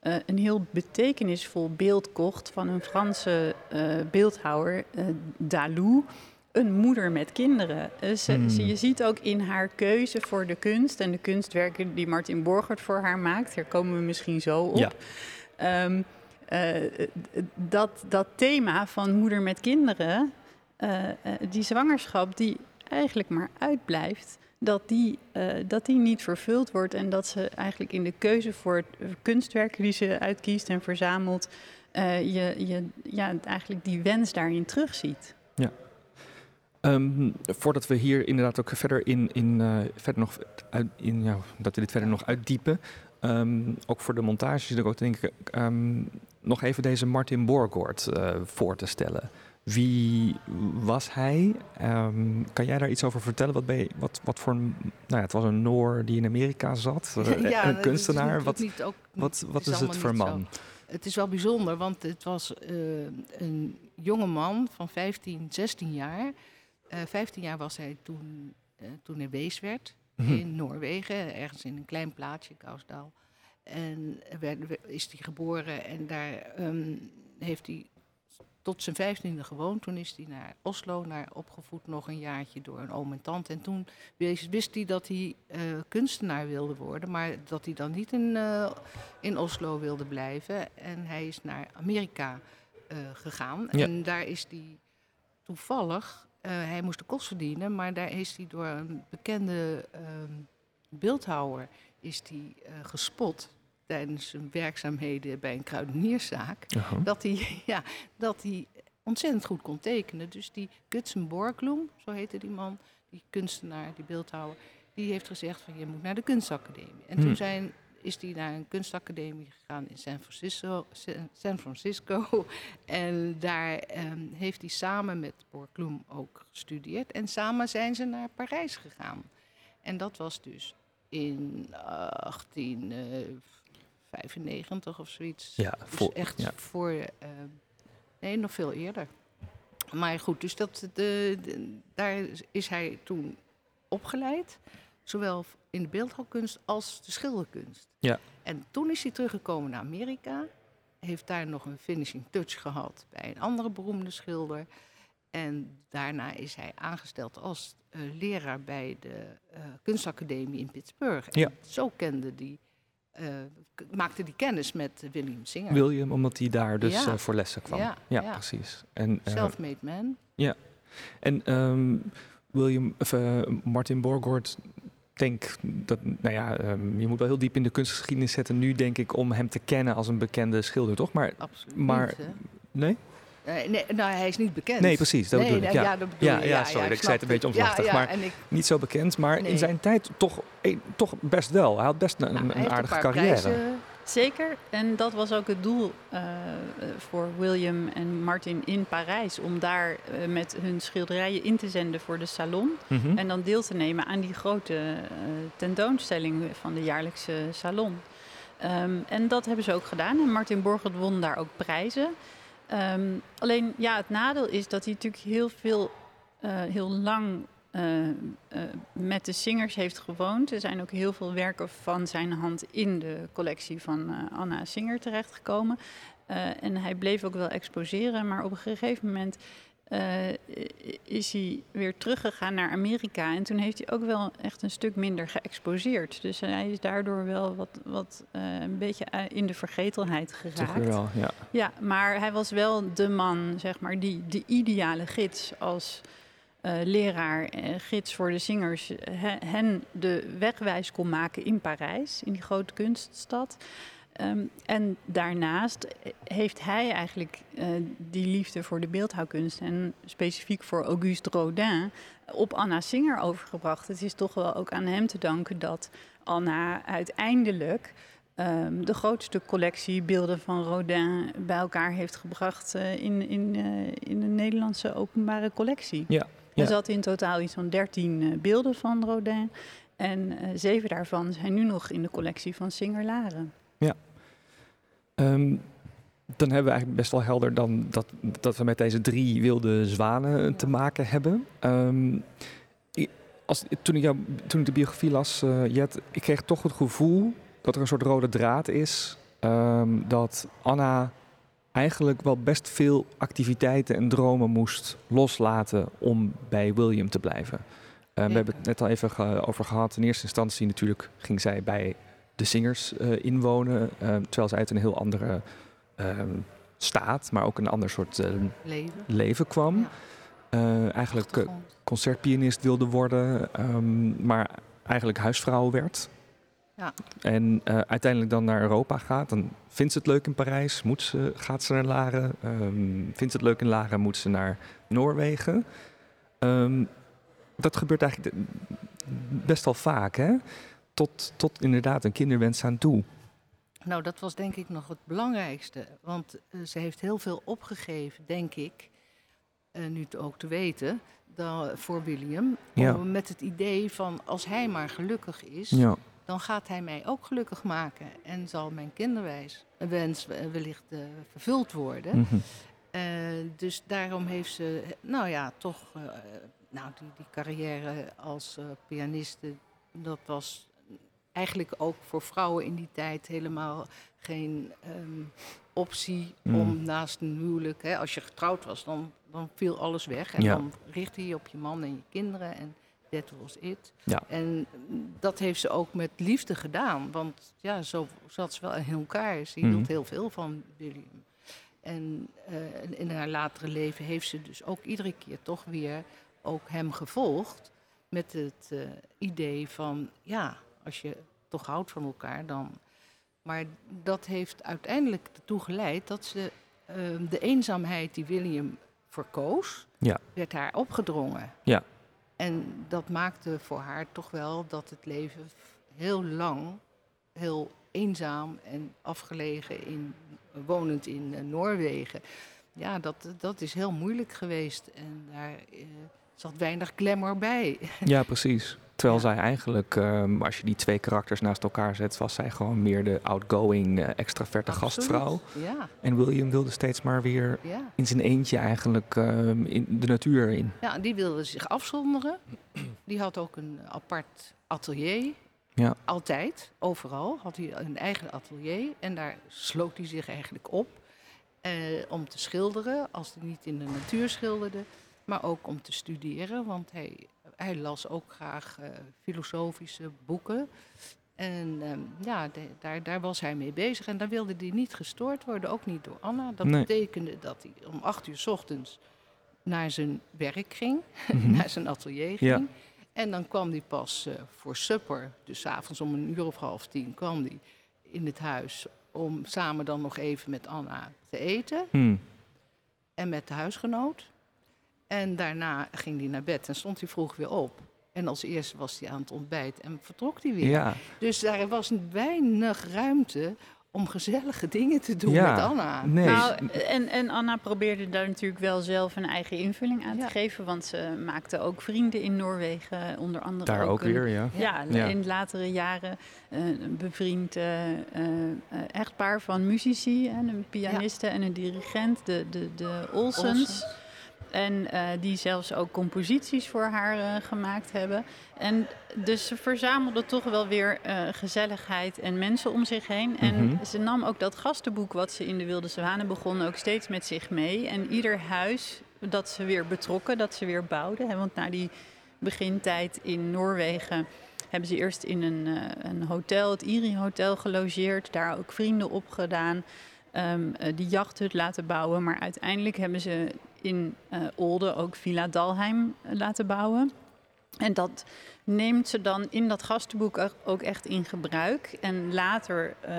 eh, een heel betekenisvol beeld kocht van een Franse eh, beeldhouwer, eh Dalou. Een moeder met kinderen. Ze, Hmm. ze- je ziet ook in haar keuze voor de kunst en de kunstwerken die Martin Borgert voor haar maakt. Daar komen we misschien zo op. Ja. Ehm, eh, dat, dat thema van moeder met kinderen, die zwangerschap die eigenlijk maar uitblijft, dat die, eh, dat die niet vervuld wordt en dat ze eigenlijk in de keuze voor eh, kunstwerken die ze uitkiest en verzamelt, eh, je, je ja, eigenlijk die wens daarin terugziet. Ehm, voordat we hier inderdaad ook verder in, in verder nog in, ja, dat we dit verder nog uitdiepen. ehm, ook voor de montage zit ik ook denk ik ehm, nog even deze Martin Borgort voor te stellen. Wie was hij? Ehm, kan jij daar iets over vertellen? Wat, ben je, wat, wat voor een, nou ja, het was een Noor die in Amerika zat, eh, Ja, een kunstenaar. Wat, niet ook- wat, wat is is het voor zo. man? Het is wel bijzonder, want het was eh, een jonge man van 15, 16 jaar. Eh 15 jaar was hij toen, toen hij wees werd Mhm. in Noorwegen, ergens in een klein plaatsje, Kausdal. En werd, is hij geboren en daar ehm, heeft hij tot zijn vijftiende gewoond. Toen is hij naar Oslo, naar opgevoed nog een jaartje door een oom en tante. En toen wist, hij dat hij eh, kunstenaar wilde worden, maar dat hij dan niet in, eh, in Oslo wilde blijven. En hij is naar Amerika eh, gegaan. Ja. En daar is hij toevallig, hij moest de kost verdienen, maar daar is hij door een bekende ehm, beeldhouwer is eh, gespot tijdens zijn werkzaamheden bij een kruidenierszaak. Dat hij, ja, dat hij ontzettend goed kon tekenen. Dus die Gutsen Borglum, zo heette die man, die kunstenaar, die beeldhouwer, die heeft gezegd van je moet naar de kunstacademie. En Hmm. toen zijn, is hij naar een kunstacademie gegaan in San Francisco. San Francisco en daar ehm, heeft hij samen met Borglum ook gestudeerd. En samen zijn ze naar Parijs gegaan. En dat was dus in 18, eh, 95 of zoiets. Ja, Dus voor, echt ja. voor, eh, nee, nog veel eerder. Maar goed, dus dat, de, de- daar is hij toen opgeleid. Zowel in de beeldhouwkunst als de schilderkunst. Ja. En toen is hij teruggekomen naar Amerika. Heeft daar nog een finishing touch gehad bij een andere beroemde schilder. En daarna is hij aangesteld als eh, leraar bij de eh, kunstacademie in Pittsburgh. En Ja. zo kende die, eh, maakte die kennis met William Singer. William, omdat hij daar dus Ja. eh, voor lessen kwam. Ja, Ja, ja. precies. En, eh, Self-made man. en ehm, William, of, Martin Borgord, denk dat, nou ja, ehm, je moet wel heel diep in de kunstgeschiedenis zetten nu, denk ik, om hem te kennen als een bekende schilder, toch? Maar Absoluut Maar- niet, hè? Nee? Eh, nee, nou, hij is niet bekend. Nee, precies, dat nee, bedoel ik. nee, Ja. dat bedoel Ja, je, ja, sorry, ik zei het een beetje omslachtig, Ja, ja, maar- ik, Niet zo bekend, maar in zijn tijd toch, eh, toch best wel. Hij had best een, nou, een hij heeft aardige carrière. prijzen. Zeker, en dat was ook het doel eh, voor William en Martin in Parijs. Om daar eh, met hun schilderijen in te zenden voor de salon. Mhm. En dan deel te nemen aan die grote eh, tentoonstelling van de jaarlijkse salon. Ehm, en dat hebben ze ook gedaan. En Martin Borgert won daar ook prijzen. Ehm, alleen ja, het nadeel is dat hij natuurlijk heel veel, eh, heel lang eh, eh, met de zingers heeft gewoond. Er zijn ook heel veel werken van zijn hand in de collectie van Anna Singer terechtgekomen. En hij bleef ook wel exposeren, maar op een gegeven moment eh, is hij weer teruggegaan naar Amerika. En toen heeft hij ook wel echt een stuk minder geëxposeerd. Dus hij is daardoor wel wat, wat eh, een beetje eh, in de vergetelheid geraakt. Toch wel, ja. Ja, maar hij was wel de man, zeg maar, die de ideale gids als eh, leraar, gids voor de zingers, he- hen de wegwijs kon maken in Parijs, in die grote kunststad. Ehm, en daarnaast heeft hij eigenlijk eh, die liefde voor de beeldhouwkunst en specifiek voor Auguste Rodin op Anna Singer overgebracht. Het is toch wel ook aan hem te danken dat Anna uiteindelijk ehm, de grootste collectie beelden van Rodin bij elkaar heeft gebracht eh, in, in, eh, in de Nederlandse openbare collectie. Ja, Er zat in totaal iets van 13 eh, beelden van Rodin. En zeven daarvan zijn nu nog in de collectie van Singer Laren. Ehm, dan hebben we eigenlijk best wel helder dan dat, dat we met deze drie wilde zwanen te maken hebben. Ehm, als, toen, ik jou, toen ik de biografie las, eh, Jet, ik kreeg toch het gevoel dat er een soort rode draad is. ehm, dat Anna eigenlijk wel best veel activiteiten en dromen moest loslaten om bij William te blijven. We Ja. hebben het net al even ge- over gehad. In eerste instantie natuurlijk ging zij bij de zingers eh, inwonen. eh, terwijl zij uit een heel andere ehm, staat, maar ook een ander soort eh, Leven. leven kwam. Ja. Eigenlijk concertpianist wilde worden, ehm, maar eigenlijk huisvrouw werd. Ja. En uiteindelijk dan naar Europa gaat. Dan vindt ze het leuk in Parijs, moet ze, gaat ze naar Laren. Ehm, vindt ze het leuk in Laren, moet ze naar Noorwegen. Dat gebeurt eigenlijk best wel vaak, hè? Tot, tot inderdaad een kinderwens aan toe. Nou, dat was denk ik nog het belangrijkste. Want eh, ze heeft heel veel opgegeven, denk ik, eh, nu het ook te weten, dan, voor William. Ja. Om, met het idee van als hij maar gelukkig is, Ja, dan gaat hij mij ook gelukkig maken. En zal mijn kinderwens wens eh, wellicht vervuld worden. mhm. Dus daarom heeft ze, nou ja, toch, nou, die, die carrière als pianiste, dat was eigenlijk ook voor vrouwen in die tijd helemaal geen ehm, optie Mm. om naast een huwelijk, hè, als je getrouwd was, dan, dan viel alles weg. En Ja. dan richtte je op je man en je kinderen en that was it. Ja. En mm, dat heeft ze ook met liefde gedaan, want ja, zo zat ze wel in elkaar. Ze hield heel veel van William. En eh, in haar latere leven heeft ze dus ook iedere keer toch weer ook hem gevolgd. Met het eh, idee van, ja, als je toch houdt van elkaar, dan... Maar dat heeft uiteindelijk ertoe geleid dat ze eh, de eenzaamheid die William verkoos, Ja. werd haar opgedrongen. Ja. En dat maakte voor haar toch wel dat het leven heel lang heel eenzaam en afgelegen, in, wonend in eh, Noorwegen. Ja, dat, dat is heel moeilijk geweest. En daar eh, zat weinig glamour bij. ja precies. Terwijl Ja. zij eigenlijk, ehm, als je die twee karakters naast elkaar zet, was zij gewoon meer de outgoing, eh, extraverte Absoluut. gastvrouw. Ja, En William wilde steeds maar weer ja. in zijn eentje eigenlijk ehm, in de natuur in. ja, die wilde zich afzonderen. Die had ook een apart atelier. Ja. Altijd, overal had hij een eigen atelier. En daar sloot hij zich eigenlijk op eh, om te schilderen, als hij niet in de natuur schilderde. Maar ook om te studeren, want hij, hij las ook graag eh, filosofische boeken. En ehm, ja, de- daar, daar was hij mee bezig. En daar wilde hij niet gestoord worden, ook niet door Anna. Dat Nee. betekende dat hij om acht uur 's ochtends naar zijn werk ging, Mhm. naar zijn atelier Ja. ging. En dan kwam hij pas eh, voor supper, dus 's avonds om een uur of half tien, kwam hij in het huis om samen dan nog even met Anna te eten Hmm. en met de huisgenoot. En daarna ging hij naar bed en stond hij vroeg weer op. En als eerste was hij aan het ontbijt en vertrok hij weer. Ja, Dus daar was weinig ruimte om gezellige dingen te doen Ja, met Anna. nee. Nou, en, en Anna probeerde daar natuurlijk wel zelf een eigen invulling aan Ja. te geven. Want ze maakte ook vrienden in Noorwegen. Onder andere daar ook een- weer, ja. Ja, Ja. in latere jaren eh, een bevriend eh, eh, echtpaar van muzici. Een pianiste en een dirigent, de, de, de Olsens. Olsens. En eh, die zelfs ook composities voor haar eh, gemaakt hebben. En dus ze verzamelde toch wel weer eh, gezelligheid en mensen om zich heen. En Mhm. ze nam ook dat gastenboek wat ze in de Wilde Zwanen begon ook steeds met zich mee. En ieder huis dat ze weer betrokken, dat ze weer bouwden. Hè, want na die begintijd in Noorwegen hebben ze eerst in een, een hotel, het Iri Hotel, gelogeerd. Daar ook vrienden opgedaan. eh, die jachthut laten bouwen. Maar uiteindelijk hebben ze in eh Olde ook Villa Dalheim eh, laten bouwen. En dat neemt ze dan in dat gastenboek ook- echt in gebruik. En later eh,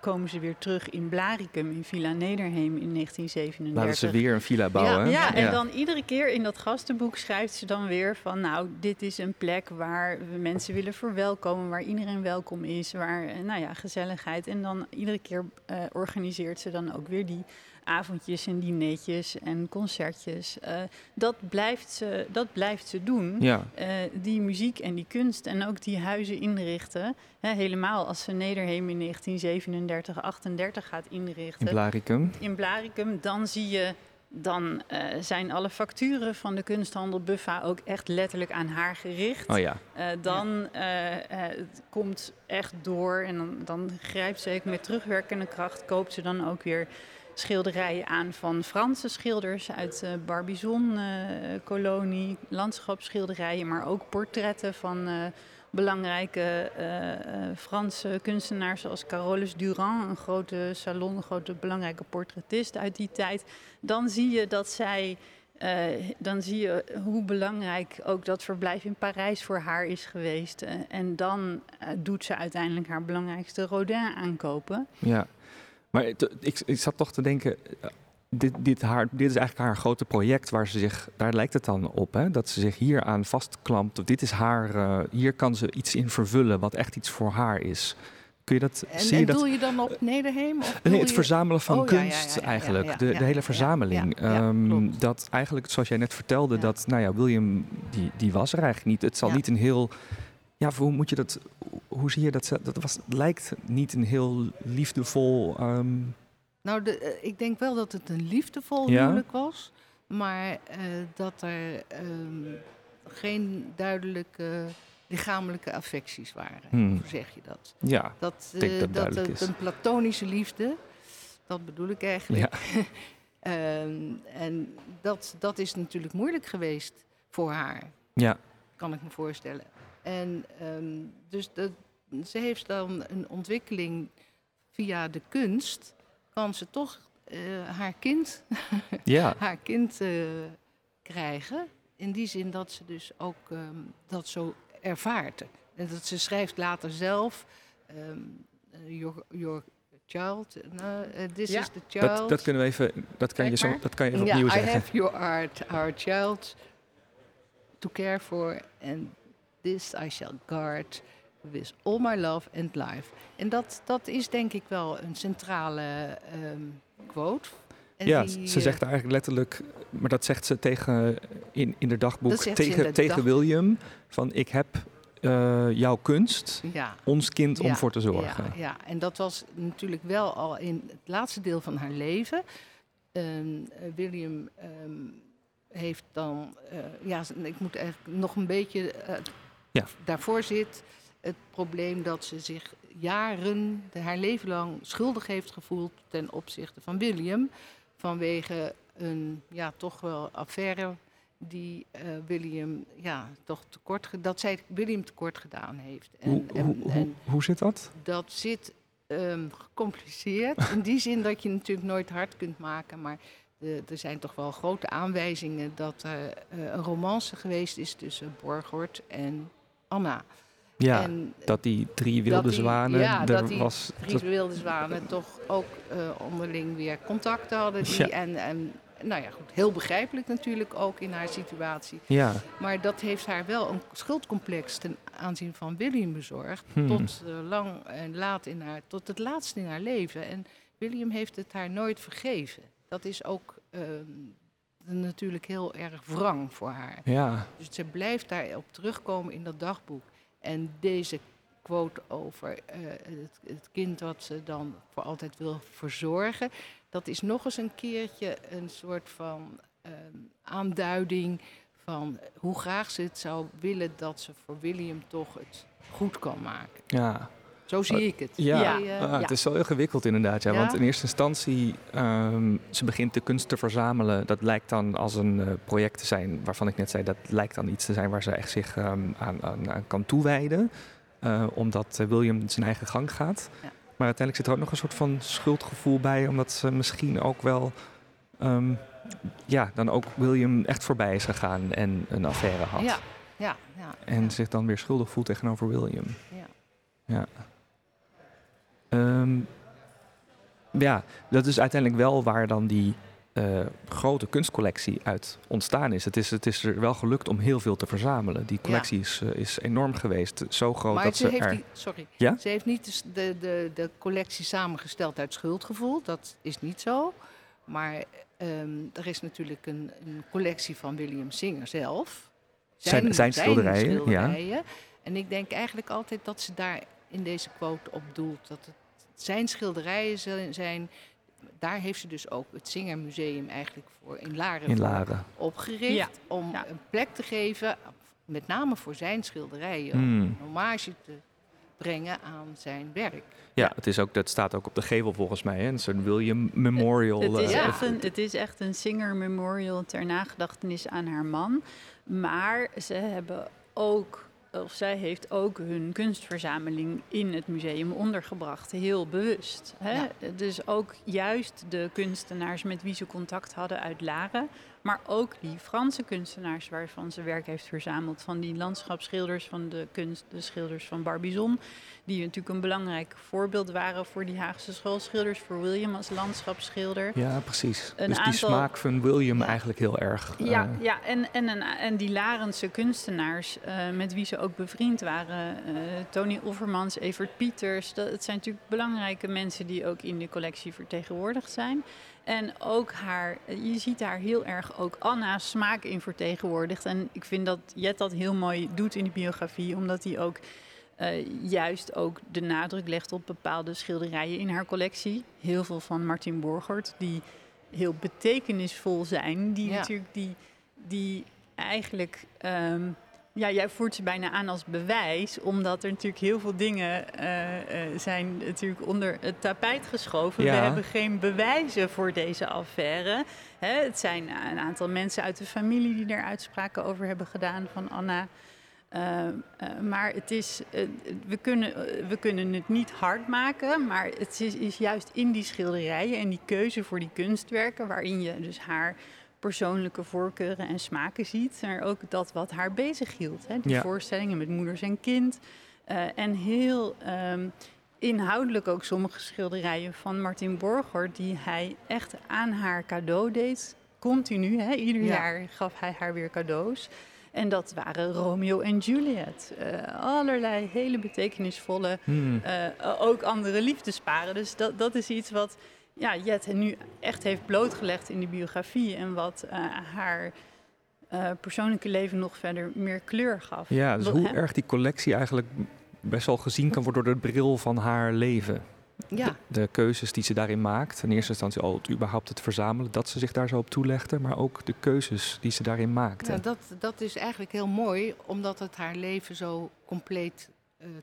komen ze weer terug in Blaricum, in Villa Nederheem in 1937. Laten ze weer een villa bouwen. hè? Ja, en dan iedere keer in dat gastenboek schrijft ze dan weer van... nou, dit is een plek waar we mensen willen verwelkomen... waar iedereen welkom is, waar, nou ja, gezelligheid. En dan iedere keer organiseert ze dan ook weer die avondjes en dineetjes en concertjes. Eh, dat, blijft ze, dat blijft ze doen. Ja, Eh, die muziek en die kunst en ook die huizen inrichten. Hè, helemaal als ze Nederheem in 1937, 38 gaat inrichten in Blaricum. in Blaricum, dan zie je, dan eh, zijn alle facturen van de kunsthandel Buffa ook echt letterlijk aan haar gericht. Oh ja, dan eh, het komt echt door en dan, dan grijpt ze ook met terugwerkende kracht, koopt ze dan ook weer schilderijen aan van Franse schilders uit eh Barbizon-kolonie, landschapsschilderijen, maar ook portretten van eh, belangrijke eh, eh, Franse kunstenaars zoals Carolus Durand, een grote salon, een grote belangrijke portretist uit die tijd. Dan zie je dat zij eh, dan zie je hoe belangrijk ook dat verblijf in Parijs voor haar is geweest. Eh, en dan eh, doet ze uiteindelijk haar belangrijkste Rodin aankopen. ja. Maar ik, ik zat toch te denken, eh, dit, dit, haar, dit is eigenlijk haar grote project waar ze zich, daar lijkt het dan op, hè? dat ze zich hier aan vastklampt. Of dit is haar, eh, hier kan ze iets in vervullen wat echt iets voor haar is. Kun je dat, En, zie je en dat? doe je dan op Nederheem? Of Nee, doe het je- verzamelen van Oh, ja, kunst ja, ja, eigenlijk. de, de hele verzameling. Ehm, dat eigenlijk, zoals jij net vertelde, dat nou ja, William, die, die was er eigenlijk niet. Het zal niet een heel. Ja, hoe moet je dat. Hoe zie je dat? Dat was, lijkt niet een heel liefdevol. ehm, Nou, de, eh, ik denk wel dat het een liefdevol Ja? huwelijk was. Maar eh, dat er ehm, geen duidelijke lichamelijke affecties waren. Hmm. Hoe zeg je dat? ja, Dat, denk eh, dat het een platonische liefde, dat bedoel ik eigenlijk. ja, Ehm, en dat, dat is natuurlijk moeilijk geweest voor haar, ja, kan ik me voorstellen. En ehm, dus dat, ze heeft dan een ontwikkeling via de kunst, kan ze toch eh, haar kind, ja. haar kind eh, krijgen. In die zin dat ze dus ook ehm, dat zo ervaart. En dat ze schrijft later zelf, ehm, eh, your, your child, no, eh, this Ja. is the child. Dat, dat kunnen we even. Dat kan je, zo, dat kan je even Ja, opnieuw I zeggen. have your art, our child to care for, and this I shall guard with all my love and life. En dat, dat is denk ik wel een centrale ehm, quote. En ja, die, ze eh, zegt eigenlijk letterlijk, maar dat zegt ze tegen in, in de dagboek tegen, de tegen dag- William van ik heb eh, jouw kunst, Ja. ons kind om voor te zorgen. Ja, ja, en dat was natuurlijk wel al in het laatste deel van haar leven. Ehm, eh, William ehm, heeft dan, eh, ja, ik moet eigenlijk nog een beetje, Ja. daarvoor zit het probleem dat ze zich jaren, haar leven lang schuldig heeft gevoeld ten opzichte van William. Vanwege een, ja, toch wel affaire die eh, William, ja, toch tekort, dat zij William tekort gedaan heeft. En, Hoe, en- hoe, hoe, en hoe zit dat? dat zit ehm, gecompliceerd. In die zin dat je natuurlijk nooit hard kunt maken. Maar de- er zijn toch wel grote aanwijzingen dat er eh, een romance geweest is tussen Borgort en Anna. Ja, en dat die drie wilde die- zwanen, ja, er dat die was... drie wilde zwanen toch ook eh, onderling weer contacten hadden. Die, Ja. En, en nou ja, goed, heel begrijpelijk natuurlijk ook in haar situatie. ja, Maar dat heeft haar wel een schuldcomplex ten aanzien van William bezorgd. Hmm. Tot eh, lang en laat in haar, tot het laatst in haar leven. En William heeft het haar nooit vergeven. Dat is ook ehm, natuurlijk heel erg wrang voor haar. ja, Dus ze blijft daarop terugkomen in dat dagboek. En deze quote over eh, het, het kind dat ze dan voor altijd wil verzorgen, dat is nog eens een keertje een soort van ehm, aanduiding van hoe graag ze het zou willen dat ze voor William toch het goed kan maken. ja. Zo zie ik het. Ja, Ah, ja. het is zo ingewikkeld inderdaad. Ja, Ja? Want in eerste instantie, ehm, ze begint de kunst te verzamelen. Dat lijkt dan als een eh, project te zijn waarvan ik net zei, dat lijkt dan iets te zijn waar ze echt zich ehm, aan, aan, aan kan toewijden. Eh, omdat eh, William zijn eigen gang gaat. Ja. Maar uiteindelijk zit er ook nog een soort van schuldgevoel bij, omdat ze misschien ook wel, ehm, ja, dan ook William echt voorbij is gegaan en een affaire had. ja, ja, ja. En ja. zich dan weer schuldig voelt tegenover William. Ja. Ja. Ehm, ja, dat is uiteindelijk wel waar dan die eh, grote kunstcollectie uit ontstaan is. Het, is. het is er wel gelukt om heel veel te verzamelen. Die collectie is, eh, is enorm geweest. Zo groot Maar dat ze, ze, heeft er... niet, sorry, Ja? ze heeft niet de de, de, collectie samengesteld uit schuldgevoel. Dat is niet zo. Maar ehm, er is natuurlijk een, een collectie van William Singer zelf. Zijn- zijn schilderijen, ja. schilderijen. En ik denk eigenlijk altijd dat ze daar in deze quote op doelt. Dat het zijn schilderijen zijn. Daar heeft ze dus ook het Singer Museum eigenlijk voor in Laren in voor Laren. opgericht. Ja. Om Ja. een plek te geven, met name voor zijn schilderijen. Hmm. Een hommage te brengen aan zijn werk. Ja, het, is ook, dat staat ook op de gevel volgens mij. Hè? Een soort William Memorial. Het is, eh, echt een, het is echt een Singer Memorial ter nagedachtenis aan haar man. Maar ze hebben ook, of zij heeft ook hun kunstverzameling in het museum ondergebracht. Heel bewust. Hè? Ja. Dus ook juist de kunstenaars met wie ze contact hadden uit Laren. Maar ook die Franse kunstenaars waarvan ze werk heeft verzameld. Van die landschapsschilders, van de kunst, de schilders van Barbizon. Die natuurlijk een belangrijk voorbeeld waren voor die Haagse schoolschilders. Voor William als landschapsschilder. Ja, precies. Een dus die smaak van William eigenlijk heel erg. Ja, eh, ja en, en, en die Larense kunstenaars eh, met wie ze ook bevriend waren. eh, Tony Offermans, Evert Pieters. Dat, het zijn natuurlijk belangrijke mensen die ook in de collectie vertegenwoordigd zijn. En ook haar, je ziet daar heel erg ook Anna's smaak in vertegenwoordigd. En ik vind dat Jet dat heel mooi doet in de biografie, omdat hij ook eh, juist ook de nadruk legt op bepaalde schilderijen in haar collectie. Heel veel van Martin Borgert, die heel betekenisvol zijn. Die Ja. natuurlijk die, die eigenlijk. ehm, ja, jij voert ze bijna aan als bewijs, omdat er natuurlijk heel veel dingen eh, eh, zijn natuurlijk onder het tapijt geschoven. We hebben geen bewijzen voor deze affaire. Hè, het zijn een aantal mensen uit de familie die er uitspraken over hebben gedaan van Anna. Eh, maar het is, we, kunnen, we kunnen het niet hard maken, maar het is, is juist in die schilderijen en die keuze voor die kunstwerken, waarin je dus haar persoonlijke voorkeuren en smaken ziet, maar ook dat wat haar bezighield. Hè? Die Ja. voorstellingen met moeders en kind. eh, en heel ehm, inhoudelijk ook sommige schilderijen van Martin Borger, die hij echt aan haar cadeau deed. Continu, hè? ieder Ja. jaar gaf hij haar weer cadeaus. En dat waren Romeo en Juliet. Eh, allerlei hele betekenisvolle, hmm. eh, ook andere liefdesparen. Dus dat, dat is iets wat ja, Jet nu echt heeft blootgelegd in de biografie. En wat eh, haar eh, persoonlijke leven nog verder meer kleur gaf. Ja, dus Wat- hoe hè? erg die collectie eigenlijk best wel gezien kan worden door de bril van haar leven. Ja, De, de keuzes die ze daarin maakt. In eerste instantie al het, überhaupt het verzamelen, dat ze zich daar zo op toelegde. Maar ook de keuzes die ze daarin maakte. nou, dat, dat is eigenlijk heel mooi, omdat het haar leven zo compleet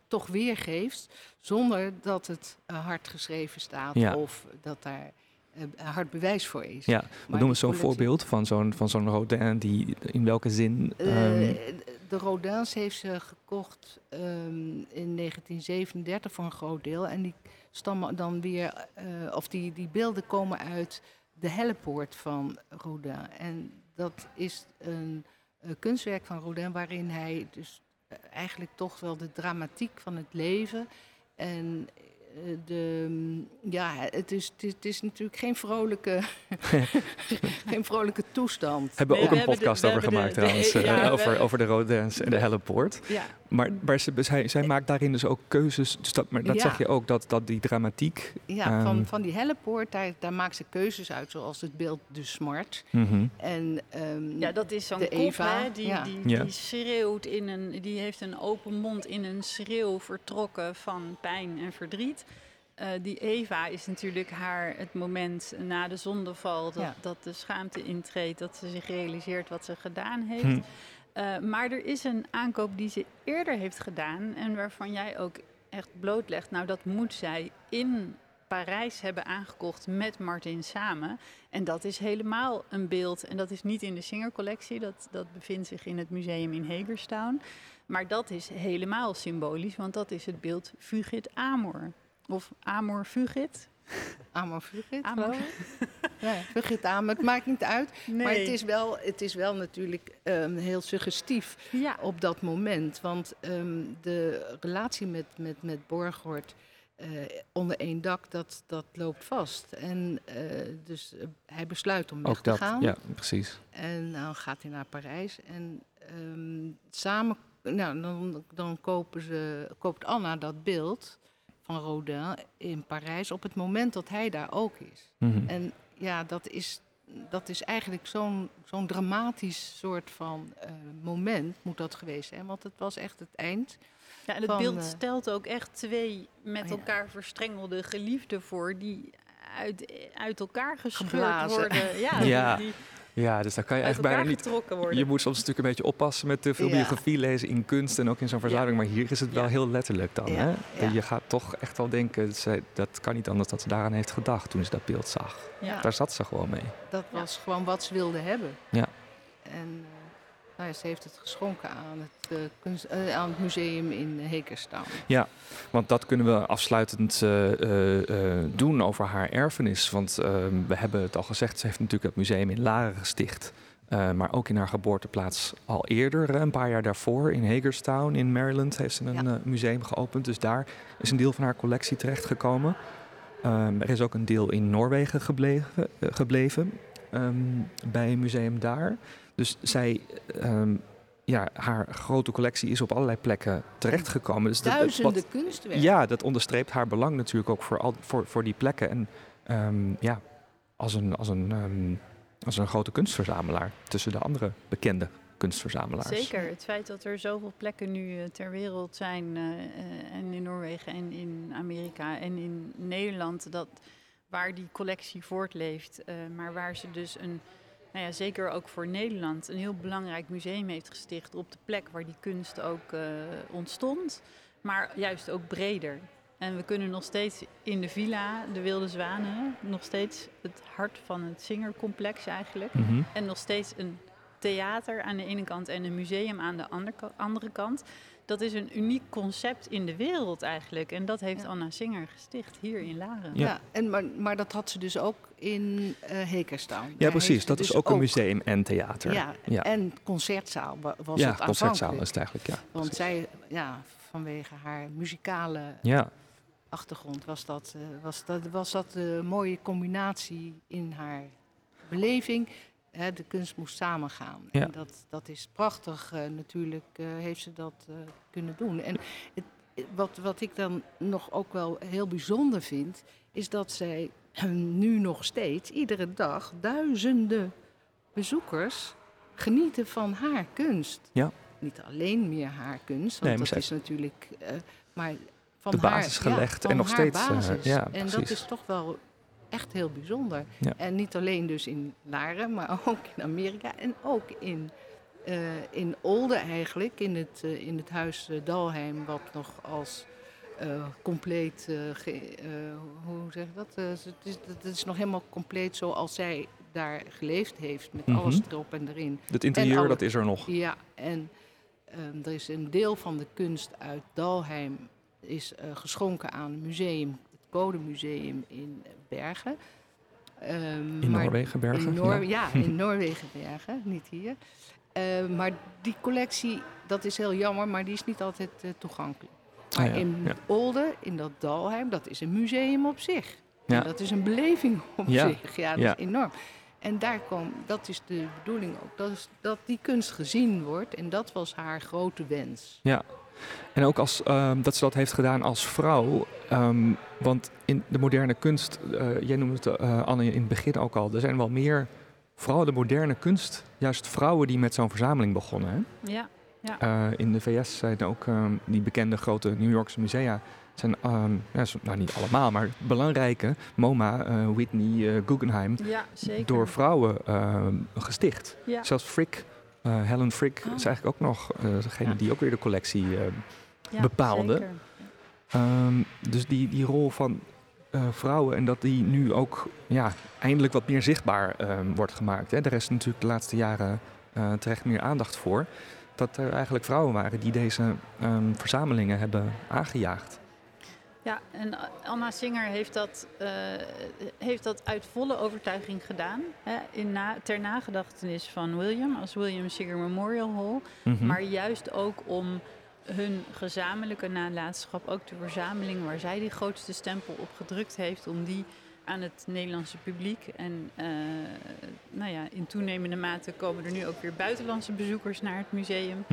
toch weergeeft. Zonder dat het eh, hard geschreven staat Ja. of dat daar eh, hard bewijs voor is. Ja, we Maar noemen die zo'n voorbeeld van zo'n, van zo'n Rodin die in welke zin... Eh, ehm, de Rodins heeft ze gekocht ehm, in 1937 voor een groot deel. En die stammen dan weer, eh, of die, die beelden komen uit de Hellepoort van Rodin. En dat is een eh, kunstwerk van Rodin waarin hij dus eh, eigenlijk toch wel de dramatiek van het leven. En eh, de, mm, ja, het is, het is, het is natuurlijk geen vrolijke, geen vrolijke toestand. hebben we Nee, ook we een de- podcast over gemaakt de- trouwens. eh, ja, over, over de Rodins en de Hellepoort. Ja, Maar, maar ze, zij, zij maakt daarin dus ook keuzes. Dus dat, maar dat Ja. zeg je ook, dat, dat die dramatiek... Ja, van, Ehm. van die Hellepoort, daar, daar maakt ze keuzes uit, zoals het beeld De Smart. Mhm. En, ehm, ja, dat is zo'n de kop, Eva, hè, die, ja. die, Ja. die schreeuwt in een, die heeft een open mond in een schreeuw vertrokken van pijn en verdriet. Eh, die Eva is natuurlijk haar het moment na de zondeval, dat, Ja. dat de schaamte intreedt, dat ze zich realiseert wat ze gedaan heeft. Hm. Eh, maar er is een aankoop die ze eerder heeft gedaan en waarvan jij ook echt blootlegt. Nou, dat moet zij in Parijs hebben aangekocht met Martin samen. En dat is helemaal een beeld. En dat is niet in de Singer-collectie, dat, dat bevindt zich in het museum in Hagerstown. Maar dat is helemaal symbolisch, want dat is het beeld Fugit Amor. Of Amor Fugit. Amor Fugit, Amor. Ja, Fugit Amor, het maakt niet uit. Nee. Maar het is wel, het is wel natuurlijk ehm, heel suggestief Ja, op dat moment. Want ehm, de relatie met, met, met Borghoort eh, onder één dak, dat, dat loopt vast. En eh, dus eh, hij besluit om weg te dat, gaan. ja, precies. En dan gaat hij naar Parijs. En ehm, samen, nou, dan, dan kopen ze, koopt Anna dat beeld van Rodin in Parijs op het moment dat hij daar ook is. Mhm. En ja, dat is, dat is eigenlijk zo'n zo'n dramatisch soort van eh, moment moet dat geweest zijn. Want het was echt het eind. ja en het van, beeld eh, stelt ook echt twee met oh ja. elkaar verstrengelde geliefden voor... die uit, uit elkaar gescheurd Geblazen. worden. Ja, Ja. die, die Ja, dus daar kan je uit eigenlijk bijna niet... getrokken worden. Je moet soms natuurlijk een beetje oppassen met te veel Ja. biografie lezen in kunst en ook in zo'n verzameling. Maar hier is het wel Ja. heel letterlijk dan. Ja, Hè? ja. Je gaat toch echt wel denken, zij, dat kan niet anders dat ze daaraan heeft gedacht toen ze dat beeld zag. Ja. Daar zat ze gewoon mee. Dat was gewoon wat ze wilde hebben. Ja. En eh, nou ja, ze heeft het geschonken aan het, eh, kunst, eh, aan het museum in Hekerstown. Want dat kunnen we afsluitend eh, doen over haar erfenis. Want eh, we hebben het al gezegd, ze heeft natuurlijk het museum in Laren gesticht. Maar ook in haar geboorteplaats al eerder, een paar jaar daarvoor, in Hagerstown in Maryland, heeft ze een Ja. museum geopend. Dus daar is een deel van haar collectie terechtgekomen. Ehm, er is ook een deel in Noorwegen gebleven, gebleven ehm, bij een museum daar. Dus zij, ehm, ja, haar grote collectie is op allerlei plekken terechtgekomen. Dus dat- dat- wat- Duizenden kunstwerken. ja, dat onderstreept haar belang natuurlijk ook voor, al, voor, voor die plekken. En ehm, ja, als een, als, een, ehm, als een grote kunstverzamelaar tussen de andere bekende kunstverzamelaars. Zeker. Het feit dat er zoveel plekken nu eh, ter wereld zijn, eh, eh, en in Noorwegen en in Amerika en in Nederland, dat, waar die collectie voortleeft, maar waar ze dus een, nou ja, zeker ook voor Nederland, een heel belangrijk museum heeft gesticht op de plek waar die kunst ook eh, ontstond, maar juist ook breder. En we kunnen nog steeds in de villa, de Wilde Zwanen, nog steeds het hart van het Zingercomplex eigenlijk. Mhm. En nog steeds een theater aan de ene kant en een museum aan de andere, ka- andere kant. Dat is een uniek concept in de wereld eigenlijk. En dat heeft Ja. Anna Singer gesticht hier in Laren. Ja. Ja, en, maar, maar dat had ze dus ook in eh Hekerstown. Ja, precies. Dat is dus ook een museum en theater. Ja, ja. en concertzaal wa- was ja het concertzaal aanvankelijk. is het eigenlijk. Ja, Want precies. zij, ja, vanwege haar muzikale ja. achtergrond was dat, eh, was dat, was dat een mooie combinatie in haar beleving. Hè, de kunst moest samengaan. Ja. En dat, dat is prachtig eh, natuurlijk, eh, heeft ze dat eh, kunnen doen. En het, wat, wat ik dan nog ook wel heel bijzonder vind, is dat zij nu nog steeds, iedere dag, duizenden bezoekers genieten van haar kunst. Ja. Niet alleen meer haar kunst, Nee, want maar dat is natuurlijk... maar van De basis gelegd en nog haar steeds, basis. ja, en dat is toch wel echt heel bijzonder. Ja. En niet alleen dus in Laren, maar ook in Amerika en ook in, eh, in Olde eigenlijk, in het, eh, in het huis eh, Dalheim, wat nog als compleet, hoe zeg je dat? Het, is, het is nog helemaal compleet zoals zij daar geleefd heeft, met Mhm. alles erop en erin. Het interieur, alle- dat is er nog. Ja, en er is een deel van de kunst uit Dalheim is geschonken aan het museum, Codemuseum in Bergen. Ehm, In maar- Noorwegen, Bergen. in Noor- ja. ja. in Noorwegen Bergen, niet hier. Eh, maar die collectie, dat is heel jammer, maar die is niet altijd eh, toegankelijk. Ah, Maar ja, in ja. Olde, in dat Dalheim, dat is een museum op zich. Ja. En dat is een beleving op Ja. zich. Ja, dat Ja. is enorm. En daar kom, dat is de bedoeling ook, dat, is, dat die kunst gezien wordt. En dat was haar grote wens. En ook als, ehm, dat ze dat heeft gedaan als vrouw. ehm, want in de moderne kunst, eh, jij noemde het eh, Anne in het begin ook al, er zijn wel meer, vooral de moderne kunst, juist vrouwen die met zo'n verzameling begonnen. Hè? Ja, Eh, in de VS zijn ook ehm, die bekende grote New Yorkse musea, zijn, ja, zo- nou niet allemaal, maar belangrijke, MoMA, Whitney, Guggenheim, ja door vrouwen gesticht. ja. Zelfs Frick, Helen Frick, Oh. is eigenlijk ook nog eh, degene die ook weer de collectie ja, bepaalde. zeker. Ehm, dus die, die rol van eh, vrouwen en dat die nu ook ja, eindelijk wat meer zichtbaar ehm, wordt gemaakt. Hè. Daar is natuurlijk de laatste jaren eh, terecht meer aandacht voor. Dat er eigenlijk vrouwen waren die deze ehm, verzamelingen hebben aangejaagd. Ja, en Anna Singer heeft dat, eh, heeft dat uit volle overtuiging gedaan. Hè, in na, ter nagedachtenis van William, als William Singer Memorial Hall. Mhm. Maar juist ook om hun gezamenlijke nalatenschap, ook de verzameling waar zij die grootste stempel op gedrukt heeft, om die aan het Nederlandse publiek. En eh, nou ja, in toenemende mate komen er nu ook weer buitenlandse bezoekers naar het museum.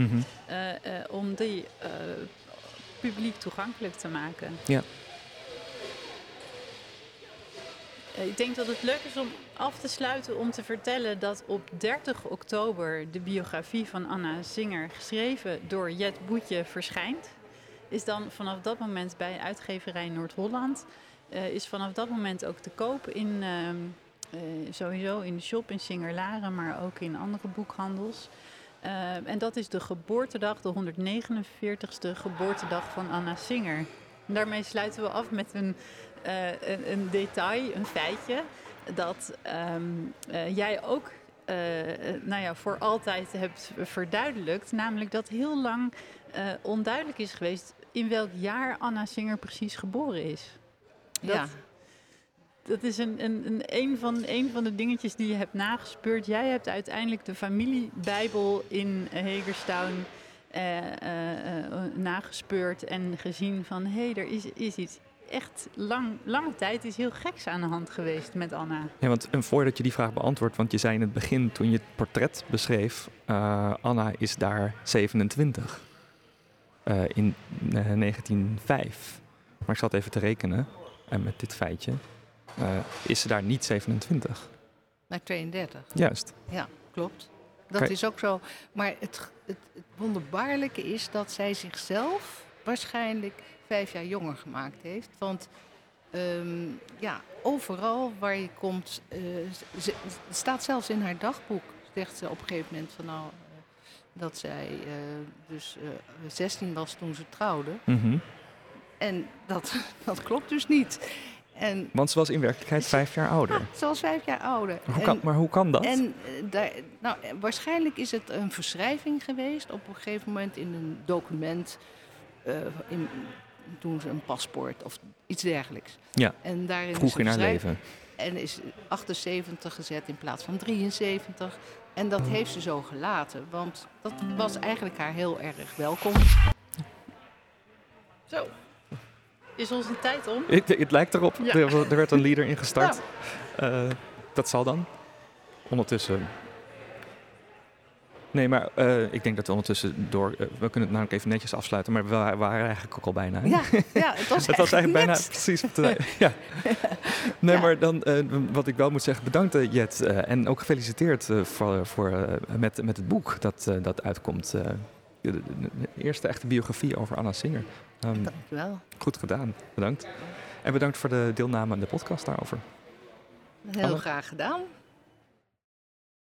Eh, eh, om die publiek toegankelijk te maken. Ja. Eh, Ik denk dat het leuk is om af te sluiten om te vertellen dat op 30 oktober de biografie van Anna Singer, geschreven door Jet Boetje, verschijnt. Is dan vanaf dat moment bij uitgeverij Noord-Holland. eh, is vanaf dat moment ook te koop in, ehm, eh, sowieso in de shop in Singer-Laren, maar ook in andere boekhandels. Eh, en dat is de geboortedag, de 149ste geboortedag van Anna Singer. Daarmee sluiten we af met een, eh, een, detail, een feitje, dat ehm, eh, jij ook eh, nou ja, voor altijd hebt verduidelijkt. Namelijk dat heel lang onduidelijk is geweest in welk jaar Anna Singer precies geboren is. Ja, Dat is een, een, een, een, van, een van de dingetjes die je hebt nagespeurd. Jij hebt uiteindelijk de familiebijbel in Hagerstown eh, eh, nagespeurd en gezien van... hé, hey, er is, is iets echt lang, lange tijd is heel geks aan de hand geweest met Anna. Ja, want en voordat je die vraag beantwoordt, want je zei in het begin toen je het portret beschreef, Anna is daar 27 eh, in eh, 1905. Maar ik zat even te rekenen en met dit feitje is ze daar niet 27. naar 32. Juist. Ja, klopt. Dat Kijk. is ook zo. Maar het, het, het wonderbaarlijke is dat zij zichzelf waarschijnlijk vijf jaar jonger gemaakt heeft. Want ehm, ja, overal waar je komt, eh, ze- het staat zelfs in haar dagboek, zegt ze op een gegeven moment van nou, eh, dat zij eh, dus eh 16 was toen ze trouwde. Mhm. En dat, dat klopt dus niet. En Want ze was in werkelijkheid vijf jaar ouder. ze was vijf jaar ouder. Maar hoe, En- kan, maar hoe kan dat? en eh, daar, nou, waarschijnlijk is het een verschrijving geweest op een gegeven moment in een document. eh, in, toen ze een paspoort of iets dergelijks. Ja, en daarin Vroeg is in haar leven. En is 78 gezet in plaats van 73. En dat heeft ze zo gelaten, want dat was eigenlijk haar heel erg welkom. Zo, is onze tijd om? Het, het lijkt erop. Ja. Er, er werd een leader ingestart. Eh, dat zal dan. Ondertussen Nee, maar uh, ik denk dat we ondertussen door... Uh, we kunnen het namelijk even netjes afsluiten, maar we waren eigenlijk ook al bijna. Ja, ja het was, het was eigenlijk bijna precies. ja. Nee, ja. maar dan wat ik wel moet zeggen, bedankt Jet. en ook gefeliciteerd voor, voor, met, met het boek dat, dat uitkomt. De, de, de, eerste echte biografie over Anna Singer. Um, Dankjewel. Goed gedaan, bedankt. En bedankt voor de deelname aan de podcast daarover. Heel Anne? graag gedaan.